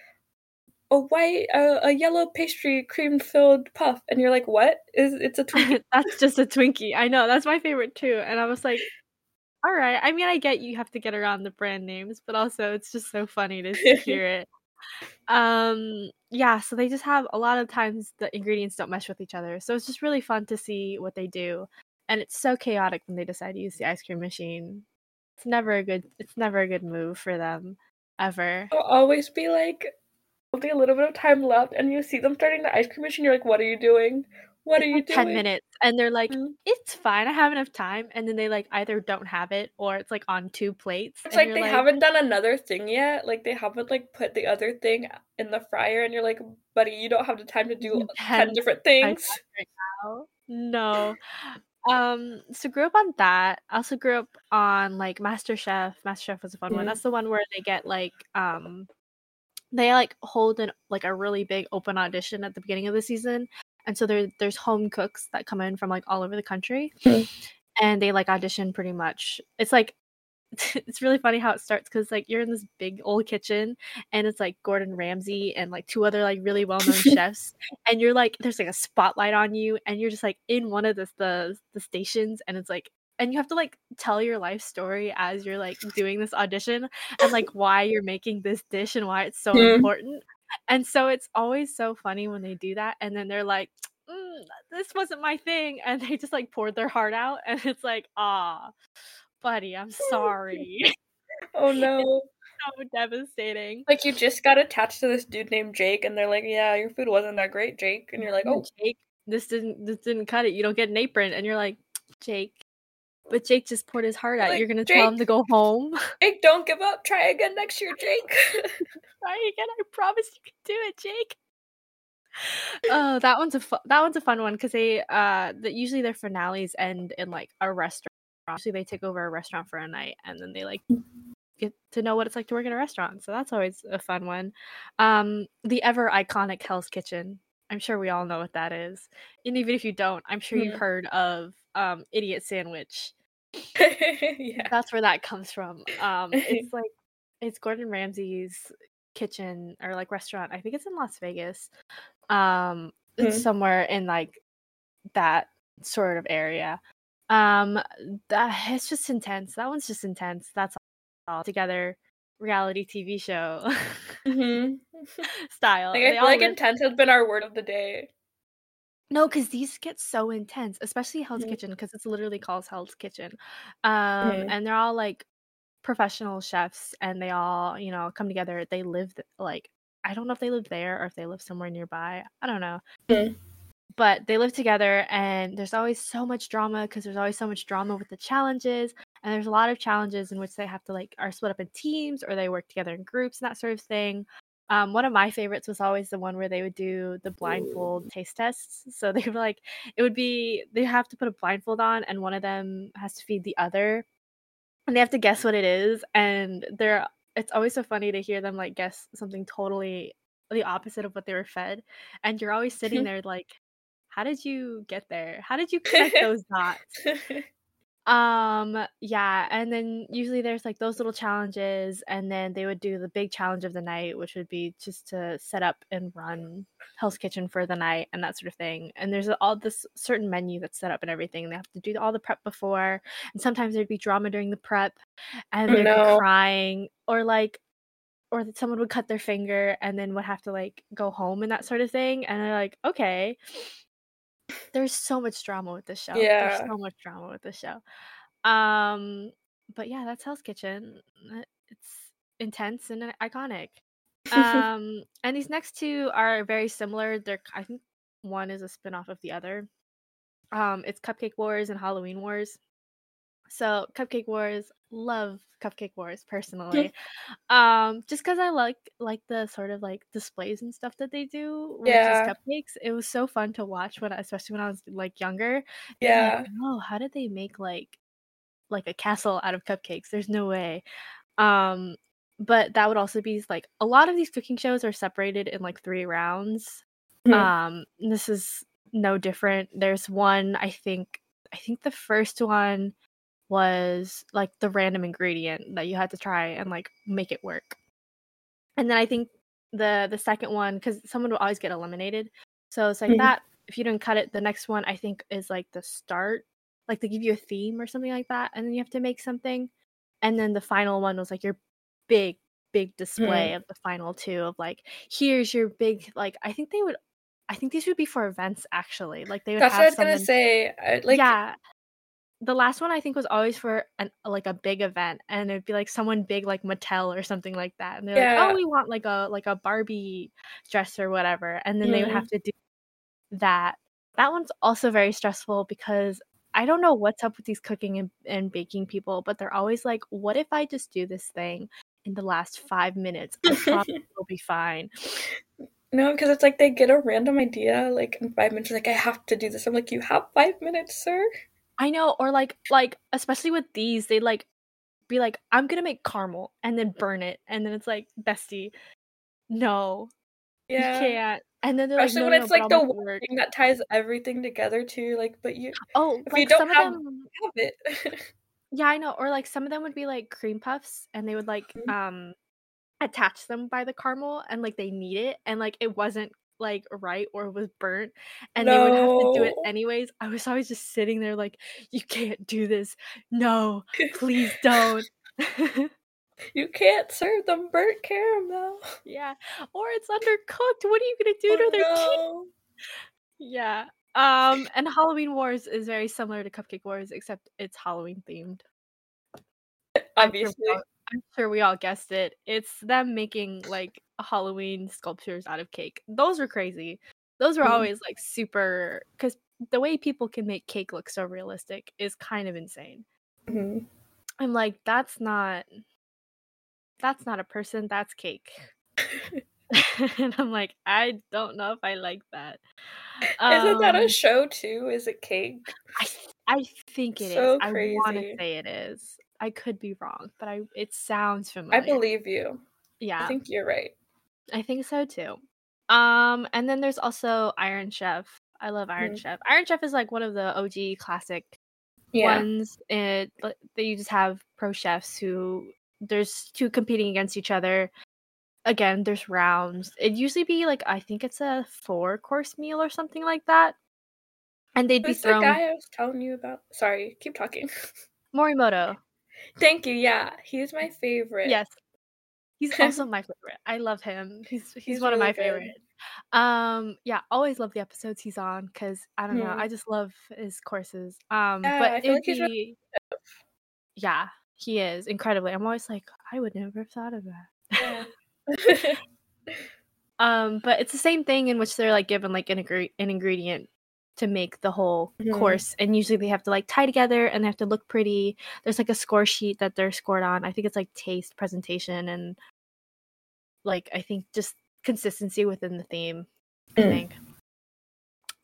a white uh, a yellow pastry cream filled puff, and you're like, what is it's a Twinkie? that's just a Twinkie. I know that's my favorite too, and I was like. All right. I mean, I get you have to get around the brand names, but also it's just so funny to hear it. Um, yeah, so they just have a lot of times the ingredients don't mesh with each other. So it's just really fun to see what they do. And it's so chaotic when they decide to use the ice cream machine. It's never a good it's never a good move for them ever. It'll always be like be a little bit of time left and you see them starting the ice cream machine, you're like, What are you doing? What are you doing? 10 minutes and they're like mm-hmm. it's fine i have enough time and then they like either don't have it or it's like on two plates it's like they like, haven't done another thing yet like they haven't like put the other thing in the fryer and you're like buddy you don't have the time to do 10, 10 different things. right no. Um so grew up on that. I also grew up on like master chef master chef was a fun mm-hmm. one that's the one where they get like um they like hold an like a really big open audition at the beginning of the season and so there there's home cooks that come in from like all over the country mm-hmm. and they like audition pretty much it's like it's really funny how it starts because like you're in this big old kitchen and it's like Gordon Ramsay and like two other like really well known chefs and you're like there's like a spotlight on you and you're just like in one of the the, the stations and it's like and you have to like tell your life story as you're like doing this audition and like why you're making this dish and why it's so mm. important and so it's always so funny when they do that and then they're like mm, this wasn't my thing and they just like poured their heart out and it's like ah buddy, I'm sorry. oh no. so devastating. Like you just got attached to this dude named Jake and they're like, Yeah, your food wasn't that great, Jake. And you're like, Oh Jake, this didn't this didn't cut it. You don't get an apron. And you're like, Jake. But Jake just poured his heart out. Like, you're gonna Jake, tell him to go home. Jake, don't give up. Try again next year, Jake. Try again. I promise you can do it, Jake. oh, that one's a fu- that one's a fun one because they uh that usually their finales end in like a restaurant Usually they take over a restaurant for a night and then they like get to know what it's like to work in a restaurant. So that's always a fun one. Um, the ever iconic Hell's Kitchen. I'm sure we all know what that is. And even if you don't, I'm sure you've heard of um, Idiot Sandwich. yeah. That's where that comes from. Um, it's like it's Gordon Ramsay's kitchen or like restaurant. I think it's in Las Vegas. Um, mm-hmm. somewhere in like that sort of area. Um, that it's just intense. That one's just intense. That's all together reality TV show mm-hmm. style. Like, I feel like live- intense has been our word of the day. No, because these get so intense, especially Hell's mm-hmm. Kitchen, because it's literally called Hell's Kitchen. Um, mm-hmm. and they're all like professional chefs, and they all, you know, come together. They live like I don't know if they live there or if they live somewhere nearby. I don't know. Mm-hmm but they live together and there's always so much drama because there's always so much drama with the challenges and there's a lot of challenges in which they have to like are split up in teams or they work together in groups and that sort of thing um, one of my favorites was always the one where they would do the blindfold taste tests so they were like it would be they have to put a blindfold on and one of them has to feed the other and they have to guess what it is and they're it's always so funny to hear them like guess something totally the opposite of what they were fed and you're always sitting there like how did you get there? How did you connect those dots? um yeah and then usually there's like those little challenges and then they would do the big challenge of the night which would be just to set up and run hell's kitchen for the night and that sort of thing and there's all this certain menu that's set up and everything and they have to do all the prep before and sometimes there'd be drama during the prep and oh, they'd no. be crying or like or that someone would cut their finger and then would have to like go home and that sort of thing and they're like okay there's so much drama with the show. Yeah. There's so much drama with the show. Um, but yeah, that's Hell's Kitchen. It's intense and iconic. Um, and these next two are very similar. They're I think one is a spin-off of the other. Um, it's Cupcake Wars and Halloween Wars. So Cupcake Wars, love Cupcake Wars personally. um, just because I like like the sort of like displays and stuff that they do with yeah. cupcakes. It was so fun to watch when, especially when I was like younger. Yeah. Like, oh, how did they make like like a castle out of cupcakes? There's no way. Um, but that would also be like a lot of these cooking shows are separated in like three rounds. Mm-hmm. Um, this is no different. There's one I think I think the first one was like the random ingredient that you had to try and like make it work. And then I think the the second one because someone will always get eliminated, so it's like mm-hmm. that. If you didn't cut it, the next one I think is like the start, like they give you a theme or something like that, and then you have to make something. And then the final one was like your big big display mm. of the final two of like here's your big like I think they would I think these would be for events actually. Like they would. That's what I was gonna say. Like, yeah, the last one I think was always for an like a big event, and it'd be like someone big like Mattel or something like that, and they're yeah. like, "Oh, we want like a like a Barbie dress or whatever," and then mm. they would have mm-hmm. to do that. That one's also very stressful because I don't know what's up with these cooking and, and baking people, but they're always like, "What if I just do this thing in the last five minutes? I probably will be fine." No, because it's like they get a random idea, like in five minutes, like I have to do this. I'm like, you have five minutes, sir. I know, or like like especially with these, they like be like, I'm gonna make caramel and then burn it, and then it's like, bestie, no, yeah, you can't. And then they're especially like, no, when no, it's like the one thing that ties everything together too. Like, but you, oh, if like you don't have, them, have it. Yeah, I know. Or like some of them would be like cream puffs and they would like Mhm. um attach them by the caramel and like they need it and like it wasn't like right or was burnt and they would have to do it anyways. I was always just sitting there like, you can't do this. No, please don't. You can't serve them burnt caramel. yeah. Or it's undercooked. What are you gonna do Oh, to their no. Yeah. Um and Halloween Wars is very similar to Cupcake Wars, except it's Halloween themed. Obviously. I'm sure we all guessed it. It's them making like Halloween sculptures out of cake. Those were crazy. Those were Mhm. always like super because the way people can make cake look so realistic is kind of insane. Mhm. I'm like, that's not that's not a person, that's cake. and I'm like, I don't know if I like that. Isn't that a Um, show too? Is it cake? I I think it is. So I want to say it is. I could be wrong, but I it sounds familiar. I believe you. Yeah, I think you're right. I think so too. Um, and then there's also Iron Chef. I love Iron Mhm. Chef. Iron Chef is like one of the OG classic Yeah. ones. It but that you just have pro chefs who there's two competing against each other. Again, there's rounds. It'd usually be like I think it's a four course meal or something like that. And they'd be Who's the guy I was telling you about? Sorry, keep talking. Morimoto. Thank you. Yeah, he's my favorite. Yes. He's also my favorite. I love him. He's he's, He's one of my good. favorites. Um yeah, always love the episodes he's on cuz I don't know, Mhm. I just love his courses. Um Yeah, but I feel like he's really be Yeah, he is incredibly. I'm always like I would never have thought of that. Yeah. Um but it's the same thing in which they're like given like an, ingre- an ingredient to make the whole Mhm. course and usually they have to like tie together and they have to look pretty. There's like a score sheet that they're scored on. I think it's like taste, presentation and like I think just consistency within the theme. I Mm. think.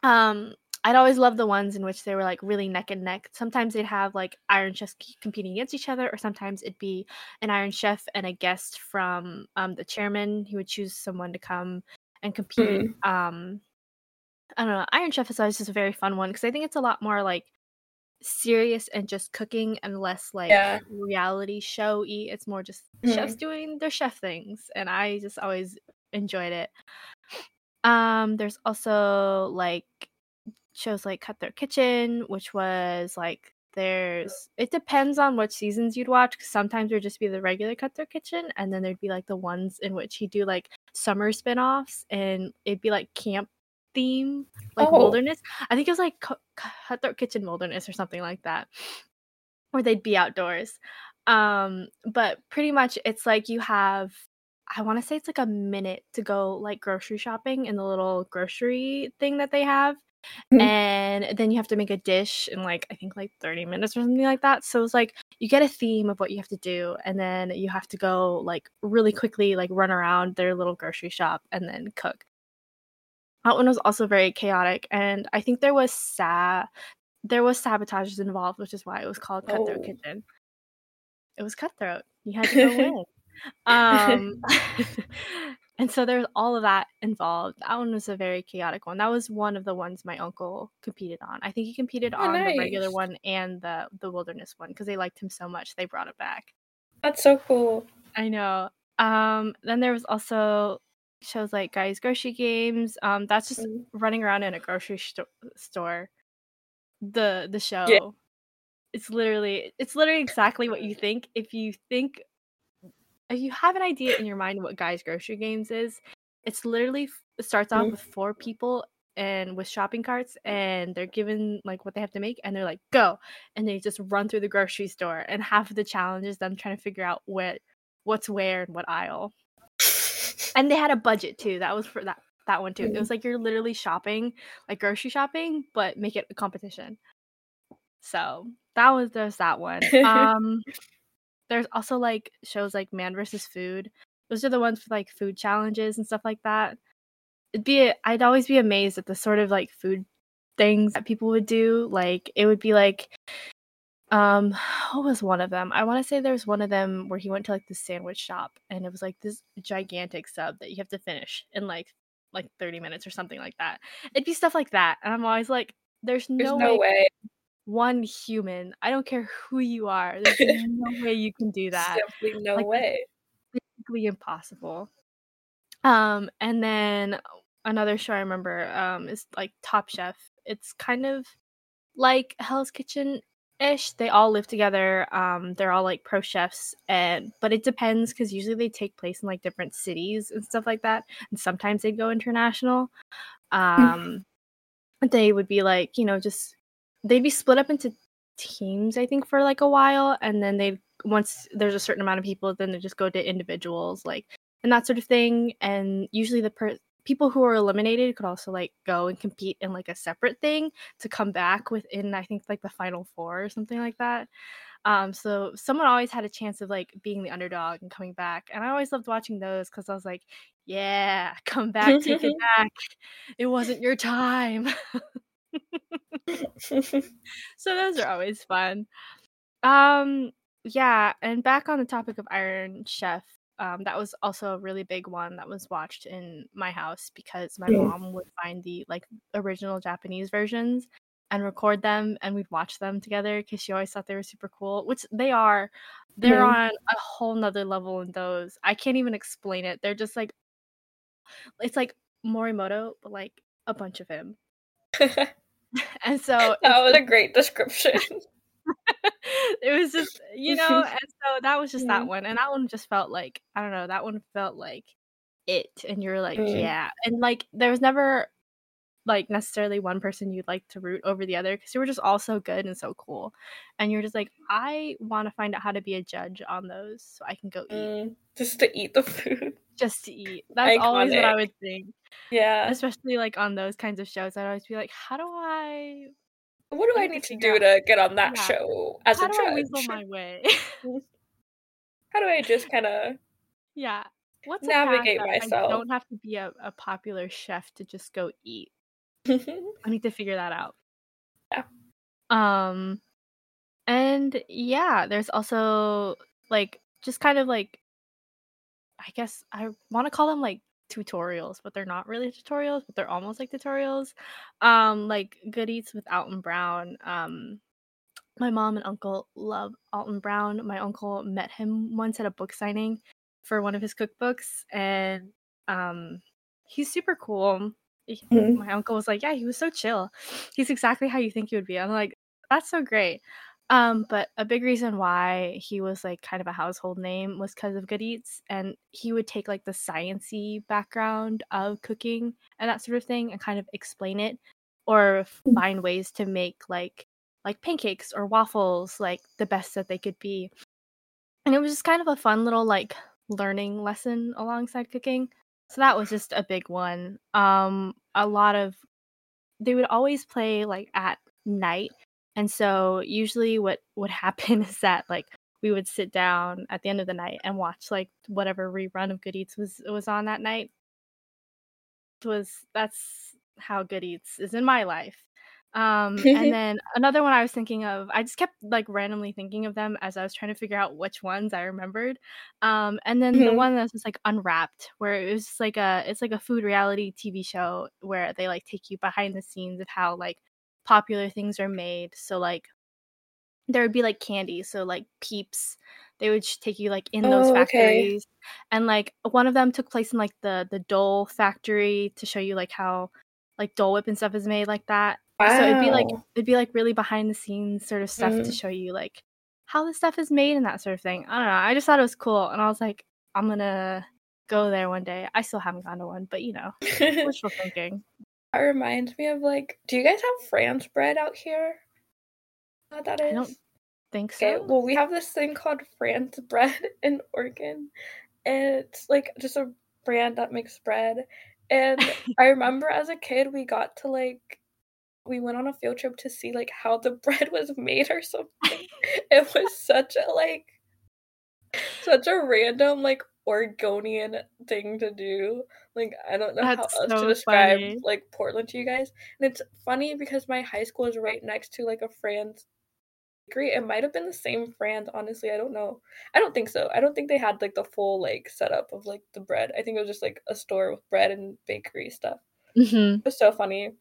Um, I'd always love the ones in which they were like really neck and neck. Sometimes they'd have like Iron Chefs competing against each other, or sometimes it'd be an Iron Chef and a guest from um, the chairman. He would choose someone to come and compete. Um, I don't know. Iron Chef is always just a very fun one because I think it's a lot more like serious and just cooking and less like Yeah. reality show y. It's more just chefs doing their chef things, and I just always enjoyed it. Um, there's also like shows like Cutthroat Kitchen, which was like there's it depends on what seasons you'd watch. 'cause sometimes there'd just be the regular Cutthroat Kitchen, and then there'd be like the ones in which he'd do like summer spin-offs and it'd be like camp theme, like Oh. wilderness. I think it was like Cutthroat Kitchen Wilderness or something like that. where they'd be outdoors. Um, but pretty much it's like you have I want to say it's like a minute to go like grocery shopping in the little grocery thing that they have. Mhm. And then you have to make a dish in like I think like 30 minutes or something like that. So it's like you get a theme of what you have to do and then you have to go like really quickly like run around their little grocery shop and then cook. That one was also very chaotic and I think there was sa there was sabotages involved, which is why it was called Cutthroat Oh. Kitchen. It was cutthroat. You had to go win. Um, and so there's all of that involved. That one was a very chaotic one. That was one of the ones my uncle competed on. I think he competed Oh, on the regular one and the the wilderness one because they liked him so much they brought it back. That's so cool. I know. Um, then there was also shows like Guys Grocery Games. Um, that's just Mm. running around in a grocery sto- store. The the show. It's literally it's literally exactly what you think. If you think if you have an idea in your mind what Guys Grocery Games is, it's literally it starts off Mhm. with four people and with shopping carts and they're given like what they have to make and they're like go and they just run through the grocery store and half of the challenge is them trying to figure out what what's where and what aisle and they had a budget too that was for that that one too. It Mhm. was like you're literally shopping like grocery shopping but make it a competition. So that was there's that one. Um there's also like shows like man versus food. Those are the ones for like food challenges and stuff like that. It'd be i'd always be amazed at the sort of like food things that people would do. Like it would be like um what was one of them i want to say there's one of them where he went to like the sandwich shop and it was like this gigantic sub that you have to finish in like like 30 minutes or something like that it'd be stuff like that and i'm always like there's There's no, no way way. one human. I don't care who you are. There's no way you can do that. Simply no Like, way. Physically impossible. Um, and then another show I remember um is like Top Chef. It's kind of like Hell's Kitchen ish. They all live together. Um, they're all like pro chefs, and but it depends because usually they take place in like different cities and stuff like that. And sometimes they go international. Um, they would be like you know just they'd be split up into teams I think for like a while, and then they once there's a certain amount of people, then they just go to individuals like and that sort of thing. And usually the per- people who are eliminated could also like go and compete in like a separate thing to come back within I think like the final four or something like that. Um, so someone always had a chance of like being the underdog and coming back, and I always loved watching those because I was like, yeah, come back, take it back. It wasn't your time. so those are always fun. Um, yeah, and back on the topic of Iron Chef, um, that was also a really big one that was watched in my house because my Yeah. mom would find the like original Japanese versions and record them, and we'd watch them together because she always thought they were super cool, which they are. They're Mhm. on a whole nother level in those. I can't even explain it. They're just like it's like Morimoto, but like a bunch of him. And so that was a great description. it was just you know and so that was just that Mhm. one and that one just felt like i don't know that one felt like it and you're like Mm. yeah and like there was never like necessarily one person you'd like to root over the other because they were just all so good and so cool and you're just like i want to find out how to be a judge on those so i can go eat Mm, just to eat the food. just to eat that's always what i would think Yeah. especially like on those kinds of shows i'd always be like how do i What do I need to do to get on that Yeah. show as how a do i my way How do I just kind of Yeah. What's Navigate myself. I don't have to be a, a popular chef to just go eat. I need to figure that out. Yeah. Um and yeah, there's also like just kind of like I guess I want to call them like tutorials, but they're not really tutorials, but they're almost like tutorials. Um like Good Eats with Alton Brown. Um my mom and uncle love Alton Brown. My uncle met him once at a book signing for one of his cookbooks and um he's super cool. Mhm. My uncle was like, "Yeah, he was so chill. He's exactly how you think he would be." I'm like, "That's so great." Um, but a big reason why he was like kind of a household name was because of Good Eats, and he would take like the sciency background of cooking and that sort of thing, and kind of explain it, or Mm. find ways to make like like pancakes or waffles like the best that they could be. And it was just kind of a fun little like learning lesson alongside cooking. So that was just a big one. Um a lot of they would always play like at night. And so usually what would happen is that like we would sit down at the end of the night and watch like whatever rerun of Good Eats was was on that night. It was that's how Good Eats is in my life. Um and then another one I was thinking of, I just kept like randomly thinking of them as I was trying to figure out which ones I remembered. Um and then the Mhm. one that's just like unwrapped where it was just like a it's like a food reality TV show where they like take you behind the scenes of how like popular things are made. So like there would be like candy, so like peeps. They would take you like in those Oh, okay. factories. And like one of them took place in like the the Dole factory to show you like how like Dole Whip and stuff is made like that. So it'd be like it'd be like really behind the scenes sort of stuff to Mhm. show you like how the stuff is made and that sort of thing. I don't know. I just thought it was cool and I was like, I'm gonna go there one day. I still haven't gone to one, but you know, wishful thinking. That reminds me of like, do you guys have Franz bread out here? What that I don't think so. Okay, well, we have this thing called Franz bread in Oregon, and it's like just a brand that makes bread. And I remember as a kid, we got to like, we went on a field trip to see like how the bread was made or something. it was such a like, such a random like Oregonian thing to do. Like I don't know That's how else so to describe funny. like Portland to you guys. And it's funny because my high school is right next to like a Franz bakery. It might have been the same Franz, honestly. I don't know. I don't think so. I don't think they had like the full like setup of like the bread. I think it was just like a store with bread and bakery stuff. hmm It was so funny.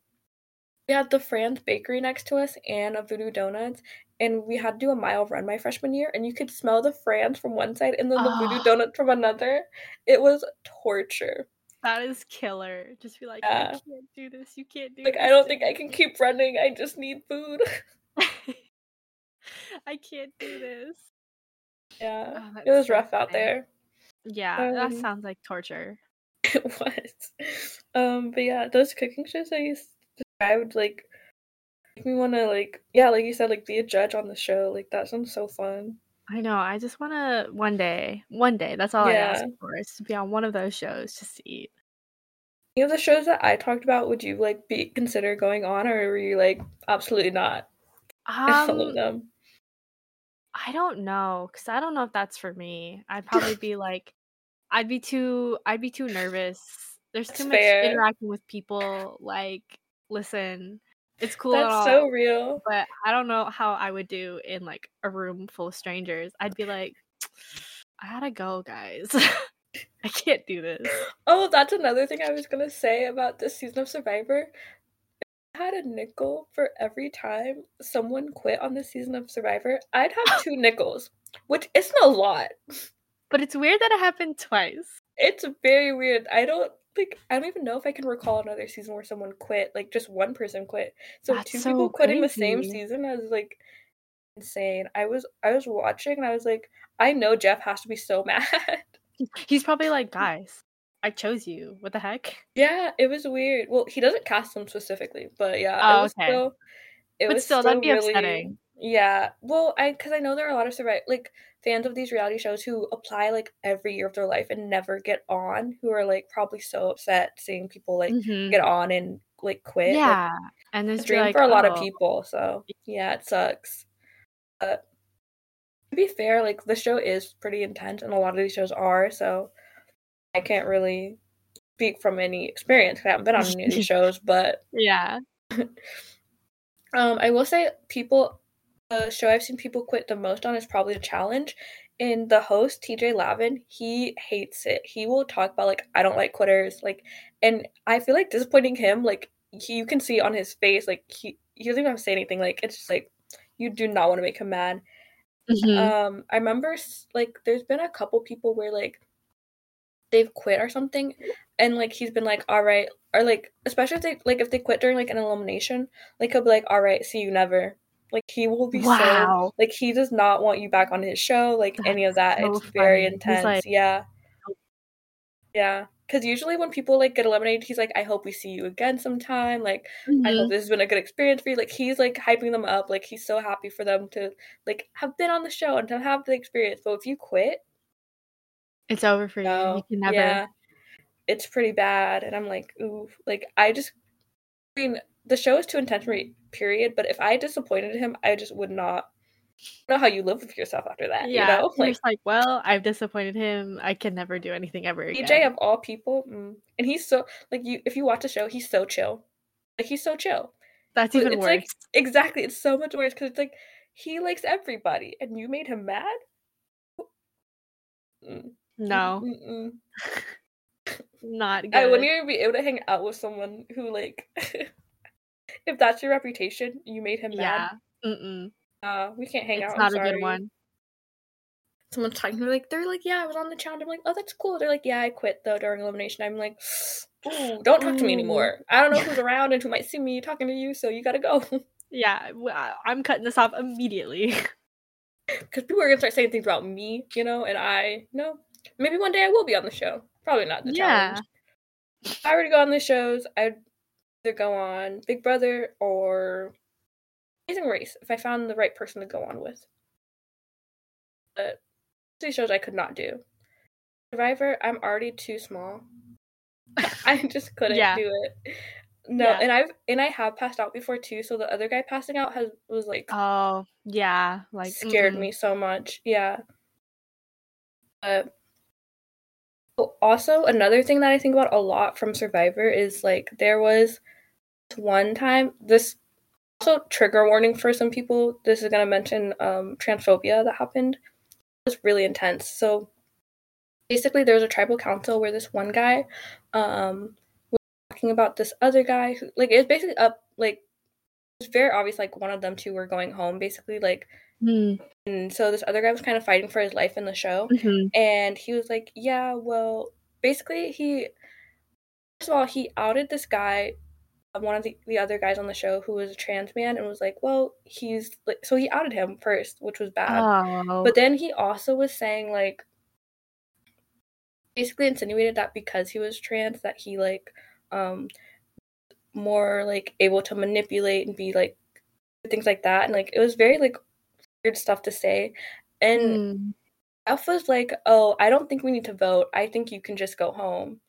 we had the Franz Bakery next to us and a Voodoo Donuts, and we had to do a mile run my freshman year, and you could smell the Franz from one side and then the Voodoo Oh. Donuts from another. It was torture. That is killer. Just be like, Yeah. I can't do this. You can't do Like this. I don't think I can keep running. I just need food. I can't do this. yeah, Oh, it was so rough out there. Yeah, that Um, sounds like torture. It was. Um, but yeah, those cooking shows I used to described like make me want to like yeah, like you said, like be a judge on the show. Like that sounds so fun. I know. I just want to one day, one day. That's all I ask for is to be on one of those shows just to eat. Any of the shows that I talked about, would you like be consider going on, or were you like absolutely not? all of Um, them. I don't know because I don't know if that's for me. I'd probably be like, I'd be too, I'd be too nervous. There's too much interacting with people. Like, listen, it's cool That's all, so real. but I don't know how I would do in like a room full of strangers. I'd be like, I gotta go, guys. I can't do this. Oh, that's another thing I was gonna say about this season of Survivor. I had a nickel for every time someone quit on this season of Survivor. I'd have two nickels, which isn't a lot. But it's weird that it happened twice. It's very weird. I don't like. I don't even know if I can recall another season where someone quit. Like just one person quit. So That's two so people quitting the same season is like insane. I was I was watching and I was like, I know Jeff has to be so mad. He's probably like, guys, I chose you. What the heck? yeah, it was weird. Well, he doesn't cast them specifically, but yeah, Oh, it was okay. still. It But was still, that'd be really, upsetting. Yeah, well, I because I know there are a lot of survive like fans of these reality shows who apply like every year of their life and never get on, who are like probably so upset seeing people like Mhm. get on and like quit. Like, Yeah, and it's it's a dream like, for a lot of oh, people. So yeah, it sucks. But to be fair, like the show is pretty intense, and a lot of these shows are. So I can't really speak from any experience. I haven't been on any of these shows, but Yeah. um, I will say people. The show I've seen people quit the most on is probably the challenge. And the host, TJ Lavin, he hates it. He will talk about like I don't like quitters, like, and I feel like disappointing him. Like he, you can see on his face, like he he doesn't even have to say anything. Like it's just like you do not want to make him mad. Mhm. Um, I remember like there's been a couple people where like they've quit or something, and like he's been like, all right, or like especially if they like if they quit during like an elimination, like he'll be like, all right, see you never. Like he will be so like he does not want you back on his show, like any of that. so it's very funny. He's intense. like- yeah. Yeah. Cause usually when people like get eliminated, he's like, I hope we see you again sometime. Like I Mhm. hope this has been a good experience for you. Like he's like hyping them up. Like he's so happy for them to like have been on the show and to have the experience. But if you quit, It's over for you. no, You can never. yeah, it's pretty bad. And I'm like, ooh, like I just, I mean, the show is too intense for me. Period. But if I disappointed him, I just would not know how you live with yourself after that. Yeah. you know, like like, well, I've disappointed him. I can never do anything ever again. TJ of all people, mm, and he's so like you. If you watch the show, he's so chill. Like he's so chill. That's even it's worse. like exactly. It's so much worse because it's like he likes everybody, and you made him mad. Mm, no, mm-mm. not good. I wouldn't even be able to hang out with someone who like. if that's your reputation, you made him yeah. mad. Mm-mm. Uh, we can't hang It's out. I'm not a sorry. good one. Someone's talking to me like they're like, yeah, I was on the challenge. I'm like, oh, that's cool. They're like, yeah, I quit though during elimination. I'm like, ooh, don't talk to me anymore. I don't know who's around and who might see me talking to you, so you gotta go. Yeah, I'm cutting this off immediately. because people are gonna start saying things about me, you know, and I no. Maybe one day I will be on the show. Probably not the yeah. challenge. If I were to go on the shows, I'd either go on Big Brother or Amazing Race if I found the right person to go on with. But these shows I could not do. Survivor, I'm already too small. I just couldn't Yeah. do it. No, Yeah. and I've and I have passed out before too. So the other guy passing out has was like Oh, yeah. Like scared mm-mm. me so much. Yeah. But oh, also another thing that I think about a lot from Survivor is like there was one time this also trigger warning for some people. This is gonna mention um transphobia that happened. It was really intense. So basically there was a tribal council where this one guy um was talking about this other guy who like it was basically up like was very obvious like one of them two were going home basically like Mm, and so this other guy was kind of fighting for his life in the show mhm. and he was like yeah well basically he first of all he outed this guy one of the, the other guys on the show who was a trans man and was like well he's like so he outed him first which was bad. Oh. but then he also was saying like basically insinuated that because he was trans that he like um more like able to manipulate and be like things like that. And like it was very like weird stuff to say. And Mm, Jeff was like oh I don't think we need to vote. I think you can just go home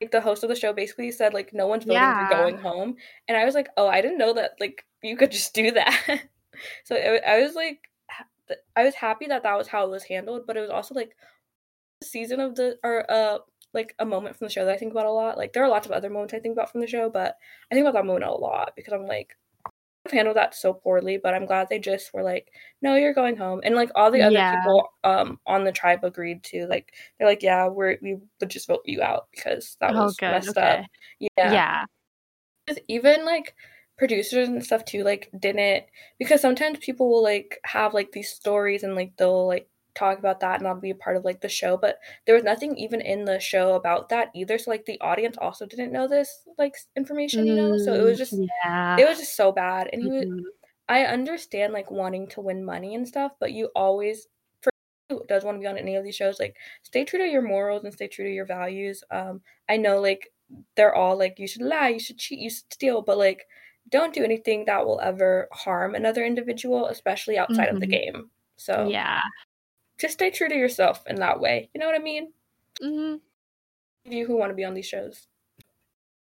like the host of the show basically said like no one's voting Yeah. for going home. And I was like oh I didn't know that like you could just do that. So it, I was like ha- I was happy that that was how it was handled but it was also like a season of the or uh like a moment from the show that I think about a lot. Like there are lots of other moments I think about from the show but I think about that moment a lot because I'm like handled that so poorly but I'm glad they just were like no you're going home and like all the other Yeah. people um on the tribe agreed to like they're like yeah we're we would just vote you out because that oh, was good. messed Okay. up yeah. Yeah. Even like producers and stuff too like didn't because sometimes people will like have like these stories and like they'll like talk about that and I'll be a part of like the show but there was nothing even in the show about that either so like the audience also didn't know this like information you know so it was Mm, just yeah. it was just so bad and he was. I understand like wanting to win money and stuff, but you always for who does want to be on any of these shows, like stay true to your morals and stay true to your values. Um, I know like they're all like you should lie, you should cheat, you should steal, but like don't do anything that will ever harm another individual, especially outside of the Mhm. game. So Yeah. Just stay true to yourself in that way. You know what I mean? Mhm. You who want to be on these shows.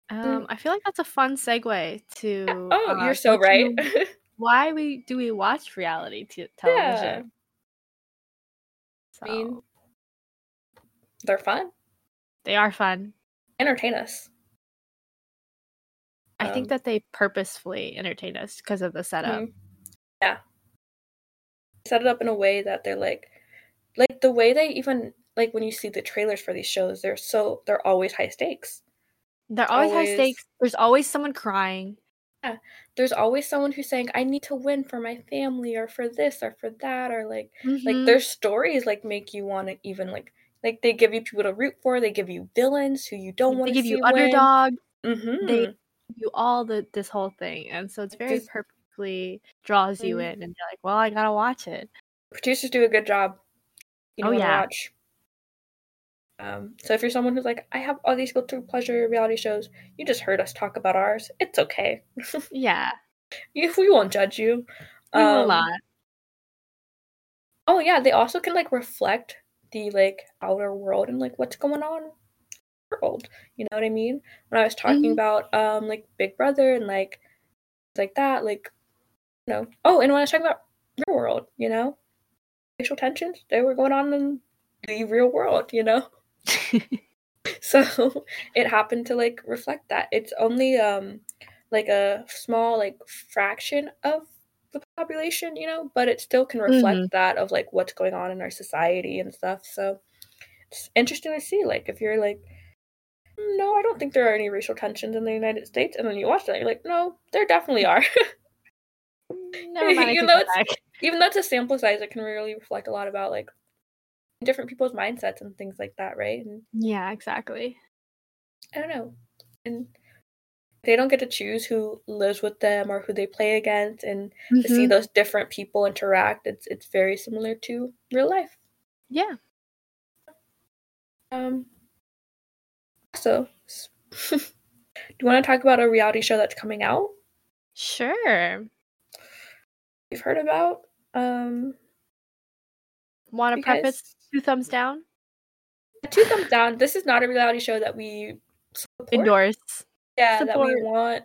Um, I feel like that's a fun segue to. Oh, uh, you're so right. Why we do we watch reality t- yeah. television? I mean, they're fun. they are fun. Entertain us. I think Um, that they purposefully entertain us because of the setup. Mhm. Yeah. Set it up in a way that they're like like the way they even like when you see the trailers for these shows, they're so they're always high stakes. They're always, high stakes. There's always someone crying. Yeah. There's always someone who's saying, I need to win for my family or for this or for that or like like Mhm. their stories like make you want to even like like they give you people to root for, they give you villains who you don't want they to give you underdog. Mm-hmm. They give you all the this whole thing, and so it's very Just- purposefully draws you Mhm. in, and you're like, well, I gotta watch it. producers do a good job. You know Oh, what to yeah. watch. Um, so if you're someone who's like, I have all these guilty pleasure reality shows, you just heard us talk about ours. It's okay. Yeah, You- we won't judge you. we will Um, not. Oh yeah, they also can like reflect the like outer world and like what's going on in the world. You know what I mean? When I was talking Mhm. about um like Big Brother and like like that, like you know. Oh, and when I was talking about real world, you know, racial tensions they were going on in the real world. You know. so it happened to like reflect that it's only um like a small like fraction of the population you know but it still can reflect that of like what's going on in our society and stuff so it's interesting to see like if you're like "Mm, no i don't think there are any racial tensions in the united states and then you watch that you're like no there definitely are Never mind. You know, it's-. Even though it's a sample size it can really reflect a lot about like different people's mindsets and things like that right and Yeah, exactly. I don't know. And they don't get to choose who lives with them or who they play against and to see Mhm. those different people interact, it's it's very similar to real life. Yeah. Um so do you want to talk about a reality show that's coming out? Sure. You've heard about? Um Want to preface two thumbs down? two thumbs down. This is not a reality show that we support. Endorse. yeah that we want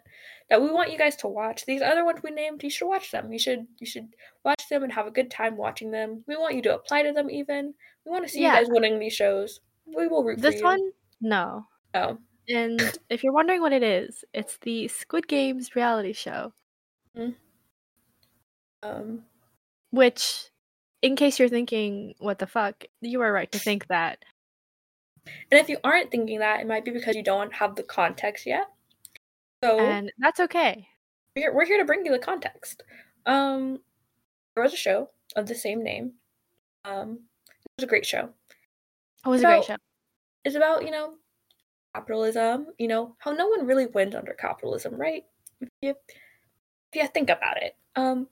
that we want you guys to watch these other ones we named you should watch them you should you should watch them and have a good time watching them we want you to apply to them even we want to see Yeah. you guys winning these shows we will root for This one, no. oh And if you're wondering what it is, it's the Squid Games reality show, um which, in case you're thinking, what the fuck, you are right to think that. and if you aren't thinking that it might be because you don't have the context yet so And that's okay. we're, we're here to bring you the context. Um, there was a show of the same name. Um, it was a great show. It was a great show. It's about you know capitalism. You know how no one really wins under capitalism, right? If you if you think about it. Um,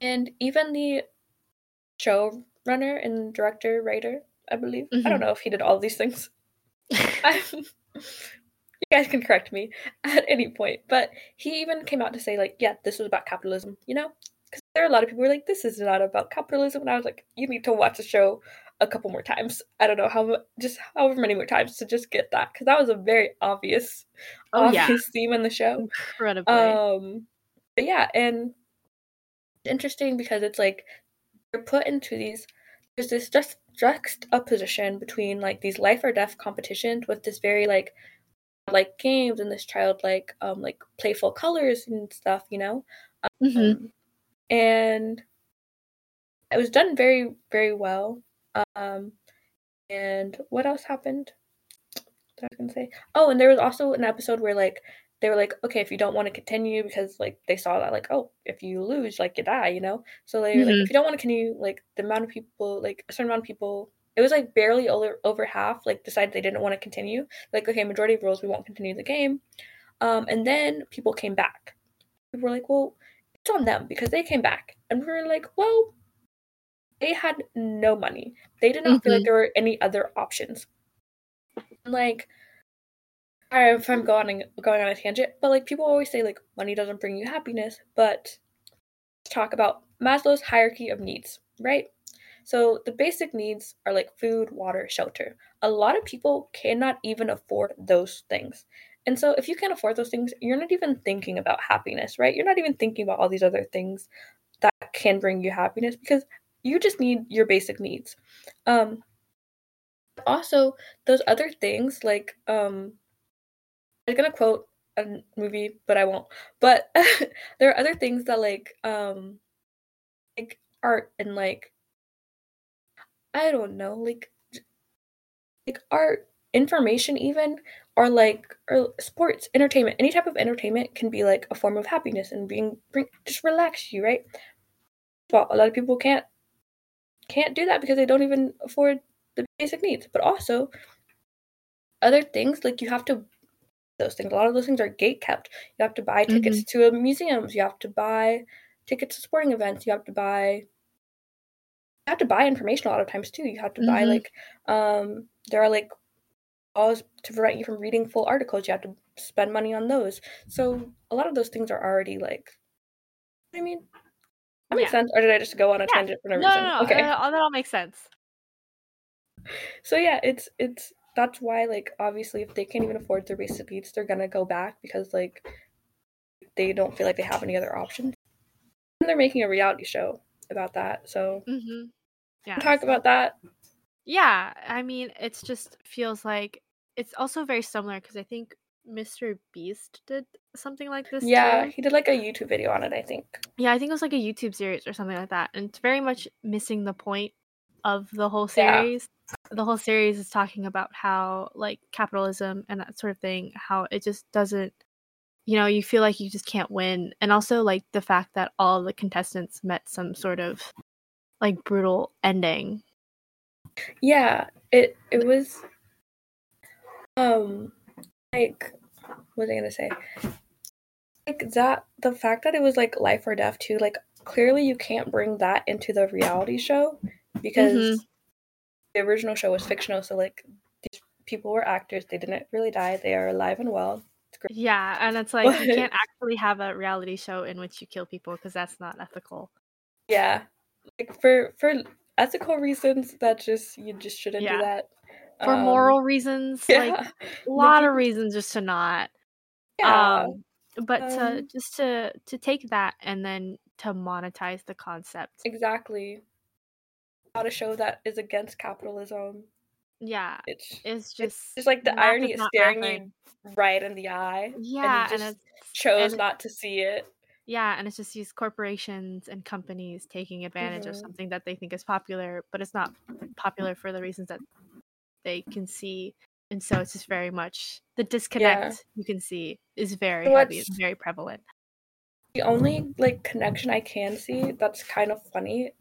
and even the showrunner and director, writer, I believe. I don't Mhm. know if he did all these things. You guys can correct me at any point, but he even came out to say like, yeah, this was about capitalism, you know? Because there are a lot of people who are like, this is not about capitalism, and I was like, you need to watch the show a couple more times. I don't know how just however many more times to just get that because that was a very obvious, Oh, yeah. obvious theme in the show. Incredibly. Um, but yeah, and interesting because it's like you're put into these. There's this just juxtaposition between like these life or death competitions with this very like like games and this childlike um like playful colors and stuff, you know. Mhm. Um, and it was done very very well. Um, and what else happened? I was gonna say. Oh, and there was also an episode where like they were like, okay, if you don't want to continue because like they saw that like, oh, if you lose, like you die, you know. So they were like, Mhm. if you don't want to continue, like the amount of people, like a certain amount of people, it was like barely over over half, like decided they didn't want to continue. Like, okay, majority of rules, we won't continue the game. Um, and then people came back. People were like, well, it's on them because they came back, and we were like, well, they had no money. They did not feel like Mhm. there were any other options. Like, I don't know if I'm going going on a tangent, but like people always say like money doesn't bring you happiness, but let's talk about Maslow's hierarchy of needs, right? So the basic needs are like food, water, shelter. A lot of people cannot even afford those things. And so if you can't afford those things, you're not even thinking about happiness, right? You're not even thinking about all these other things that can bring you happiness because you just need your basic needs. Um also those other things like um I'm gonna quote a movie, but I won't. But there are other things that like um like art and like I don't know, like like art, information even, or like or sports, entertainment. Any type of entertainment can be like a form of happiness and being bring just relax you, right? Well, a lot of people can't can't do that because they don't even afford the basic needs. But also other things like you have to those things. A lot of those things are gate kept. You have to buy tickets to a museums. You have to buy tickets to sporting events. You have to buy. You have to buy information a lot of times too. You have to buy Mhm. like um there are like laws to prevent you from reading full articles. You have to spend money on those. So a lot of those things are already like. I mean, that makes Yeah. sense. Or did I just go on a Yeah. tangent for no, No, reason? no, no. Okay. that all makes sense. So yeah, it's it's that's why like obviously if they can't even afford their basic needs, they're gonna go back because like they don't feel like they have any other options. And they're making a reality show about that. So hmm Yeah. talk so- about that. Yeah, I mean, it's just feels like it's also very similar because I think Mr. Beast did something like this Yeah, too. he did like a YouTube video on it, I think. Yeah, I think it was like a YouTube series or something like that. And it's very much missing the point of the whole series. The whole series is talking about how like capitalism and that sort of thing, how it just doesn't you know, you feel like you just can't win. And also like the fact that all the contestants met some sort of like brutal ending. Yeah, it it was um like what was I gonna say? Like that the fact that it was like life or death too, like clearly you can't bring that into the reality show because the original show was fictional, so like these people were actors, they didn't really die, they are alive and well. It's great. Yeah, and it's like you can't actually have a reality show in which you kill people because that's not ethical. Yeah. Like for for ethical reasons that just you just shouldn't Yeah. do that. For Um, moral reasons, yeah. like a lot of reasons just to not. yeah. Um, but to Um, just to to take that and then to monetize the concept. Exactly. Not a show that is against capitalism. Yeah, It's it's just just like the irony is staring mathing. you right in the eye. Yeah, and and, you just it's chose and not to see it. yeah, and it's just these corporations and companies taking advantage of Mhm. something that they think is popular, but it's not popular for the reasons that they can see. And so it's just very much the disconnect you can see is very heavy, it's very prevalent. the only like connection I can see that's kind of funny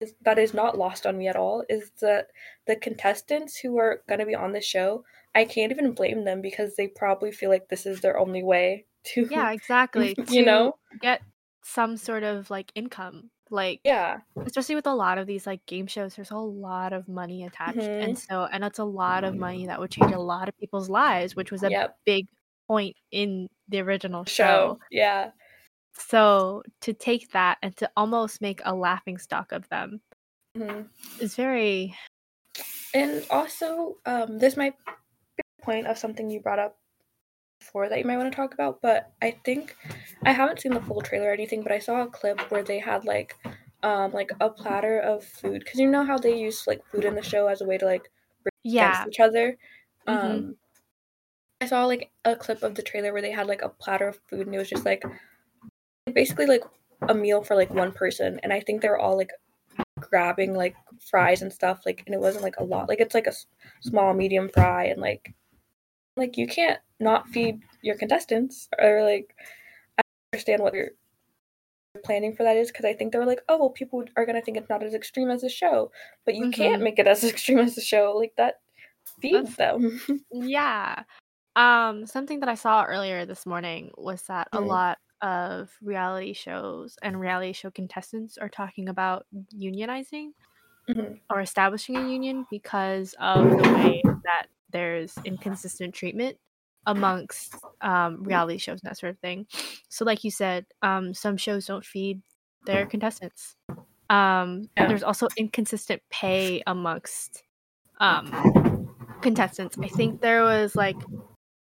is that is not lost on me at all is that the contestants who are going to be on the show I can't even blame them because they probably feel like this is their only way to Yeah, exactly. you know get some sort of like income. Like yeah especially with a lot of these like game shows, there's a lot of money attached. And mm-hmm. so and that's a lot of money that would change a lot of people's lives, which was a yep big point in the original show show. yeah So to take that and to almost make a laughing stock of them Mhm. is very and also um this might be a point of something you brought up before that you might want to talk about but I think I haven't seen the full trailer or anything but I saw a clip where they had like um like a platter of food because you know how they use like food in the show as a way to like yeah. each other. Mhm. Um, I saw like a clip of the trailer where they had like a platter of food and it was just like basically like a meal for like one person, and I think they're all like grabbing like fries and stuff like, and it wasn't like a lot. Like it's like a s- small medium fry and like like you can't not feed your contestants or like I understand what you're planning for that is because I think they were like, oh well, people are gonna think it's not as extreme as the show, but you can't Mhm. make it as extreme as the show. Like that feeds them. Yeah. Um, something that I saw earlier this morning was that a Mhm. lot of reality shows and reality show contestants are talking about unionizing Mhm. or establishing a union because of the way that there's inconsistent treatment amongst um, reality shows and that sort of thing. So, like you said, um, some shows don't feed their contestants. Um, Yeah. There's also inconsistent pay amongst um, contestants. I think there was like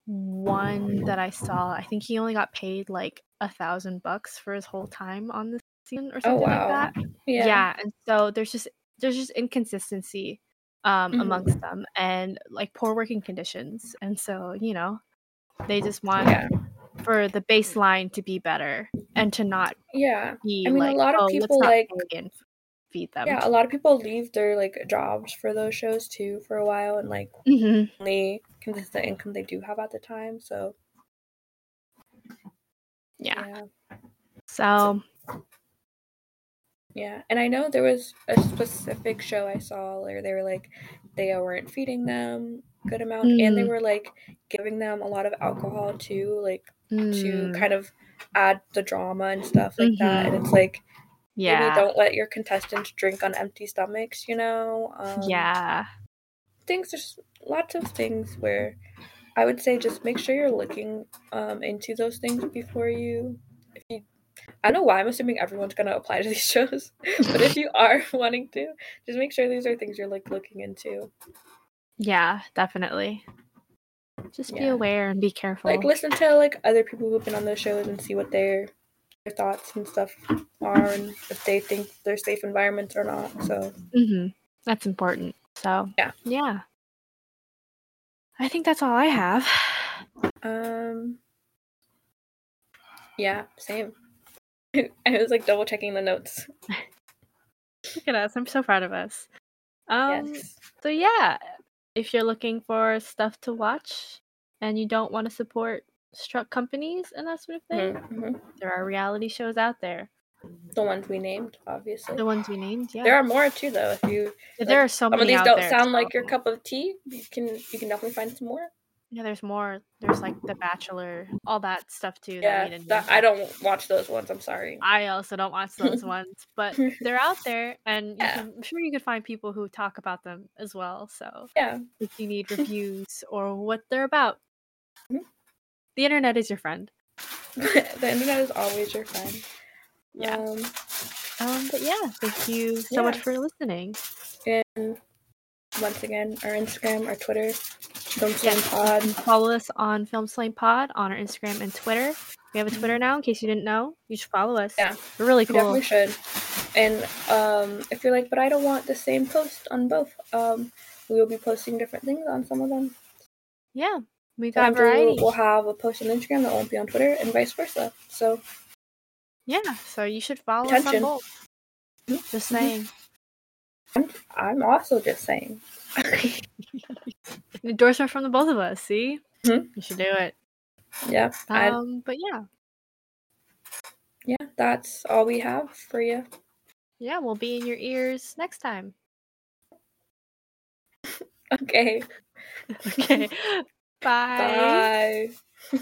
one that I saw. I think he only got paid like a thousand bucks for his whole time on the season or Oh something wow. like that. Yeah. Yeah. and so there's just there's just inconsistency um Mhm. amongst them and like poor working conditions. And so, you know, they just want Yeah. for the baseline to be better and to not Yeah. be I mean, a lot of oh, people, like- pay and f- feed them. Yeah, a lot of people leave their like jobs for those shows too for a while and like hmm only consistent income they do have at the time. So yeah. yeah. So Yeah. And I know there was a specific show I saw where they were like they weren't feeding them good amount and they Mm. were like giving them a lot of alcohol too, like to mm, kind of add the drama and stuff like that. And it's like yeah. maybe don't let your contestants drink on empty stomachs, you know? Um, yeah. things there's lots of things where I would say just make sure you're looking um, into those things before you if you I don't know why I'm assuming everyone's gonna apply to these shows, but if you are wanting to, just make sure these are things you're like looking into. Yeah, definitely. Just be aware and be careful. Like listen to like other people who've been on those shows and see what their their thoughts and stuff are and if they think they're safe environments or not. So hmm That's important. So Yeah. yeah. I think that's all I have. um yeah, same. I was like double checking the notes. Look at us! I'm so proud of us. Um. yes. So yeah, if you're looking for stuff to watch and you don't want to support struck companies and that sort of thing, Mhm, mhm. there are reality shows out there. The ones we named, obviously. The ones we named, yeah. There are more too, though. If you there are so some of these don't sound like your cup of tea, you can you can definitely find some more. Yeah, there's more. There's like The Bachelor, all that stuff too. that Yeah, didn't that. I don't watch those ones. I'm sorry. I also don't watch those ones, but they're out there, and you Yeah. can, I'm sure you could find people who talk about them as well. So Yeah, if you need reviews or what they're about, Mhm. the internet is your friend. the internet is always your friend. Yeah. Um, Um, but yeah, thank you so much for listening. and once again, our Instagram, our Twitter, Film Yeah. Slam Pod. Follow us on Film Slang Pod on our Instagram and Twitter. We have a Twitter now. In case you didn't know, you should follow us. Yeah. we're really You cool. definitely should. And um, if you're like, but I don't want the same post on both, um, we will be posting different things on some of them. Yeah, we got variety. We'll have a post on Instagram that won't be on Twitter, and vice versa. So Yeah, so you should follow Attention. us on both. Just saying. I'm, I'm also just saying. An endorsement from the both of us. See, Mhm. you should do it. yeah, Um, but yeah, yeah, that's all we have for you. Yeah, we'll be in your ears next time. Okay. Okay. Bye. Bye.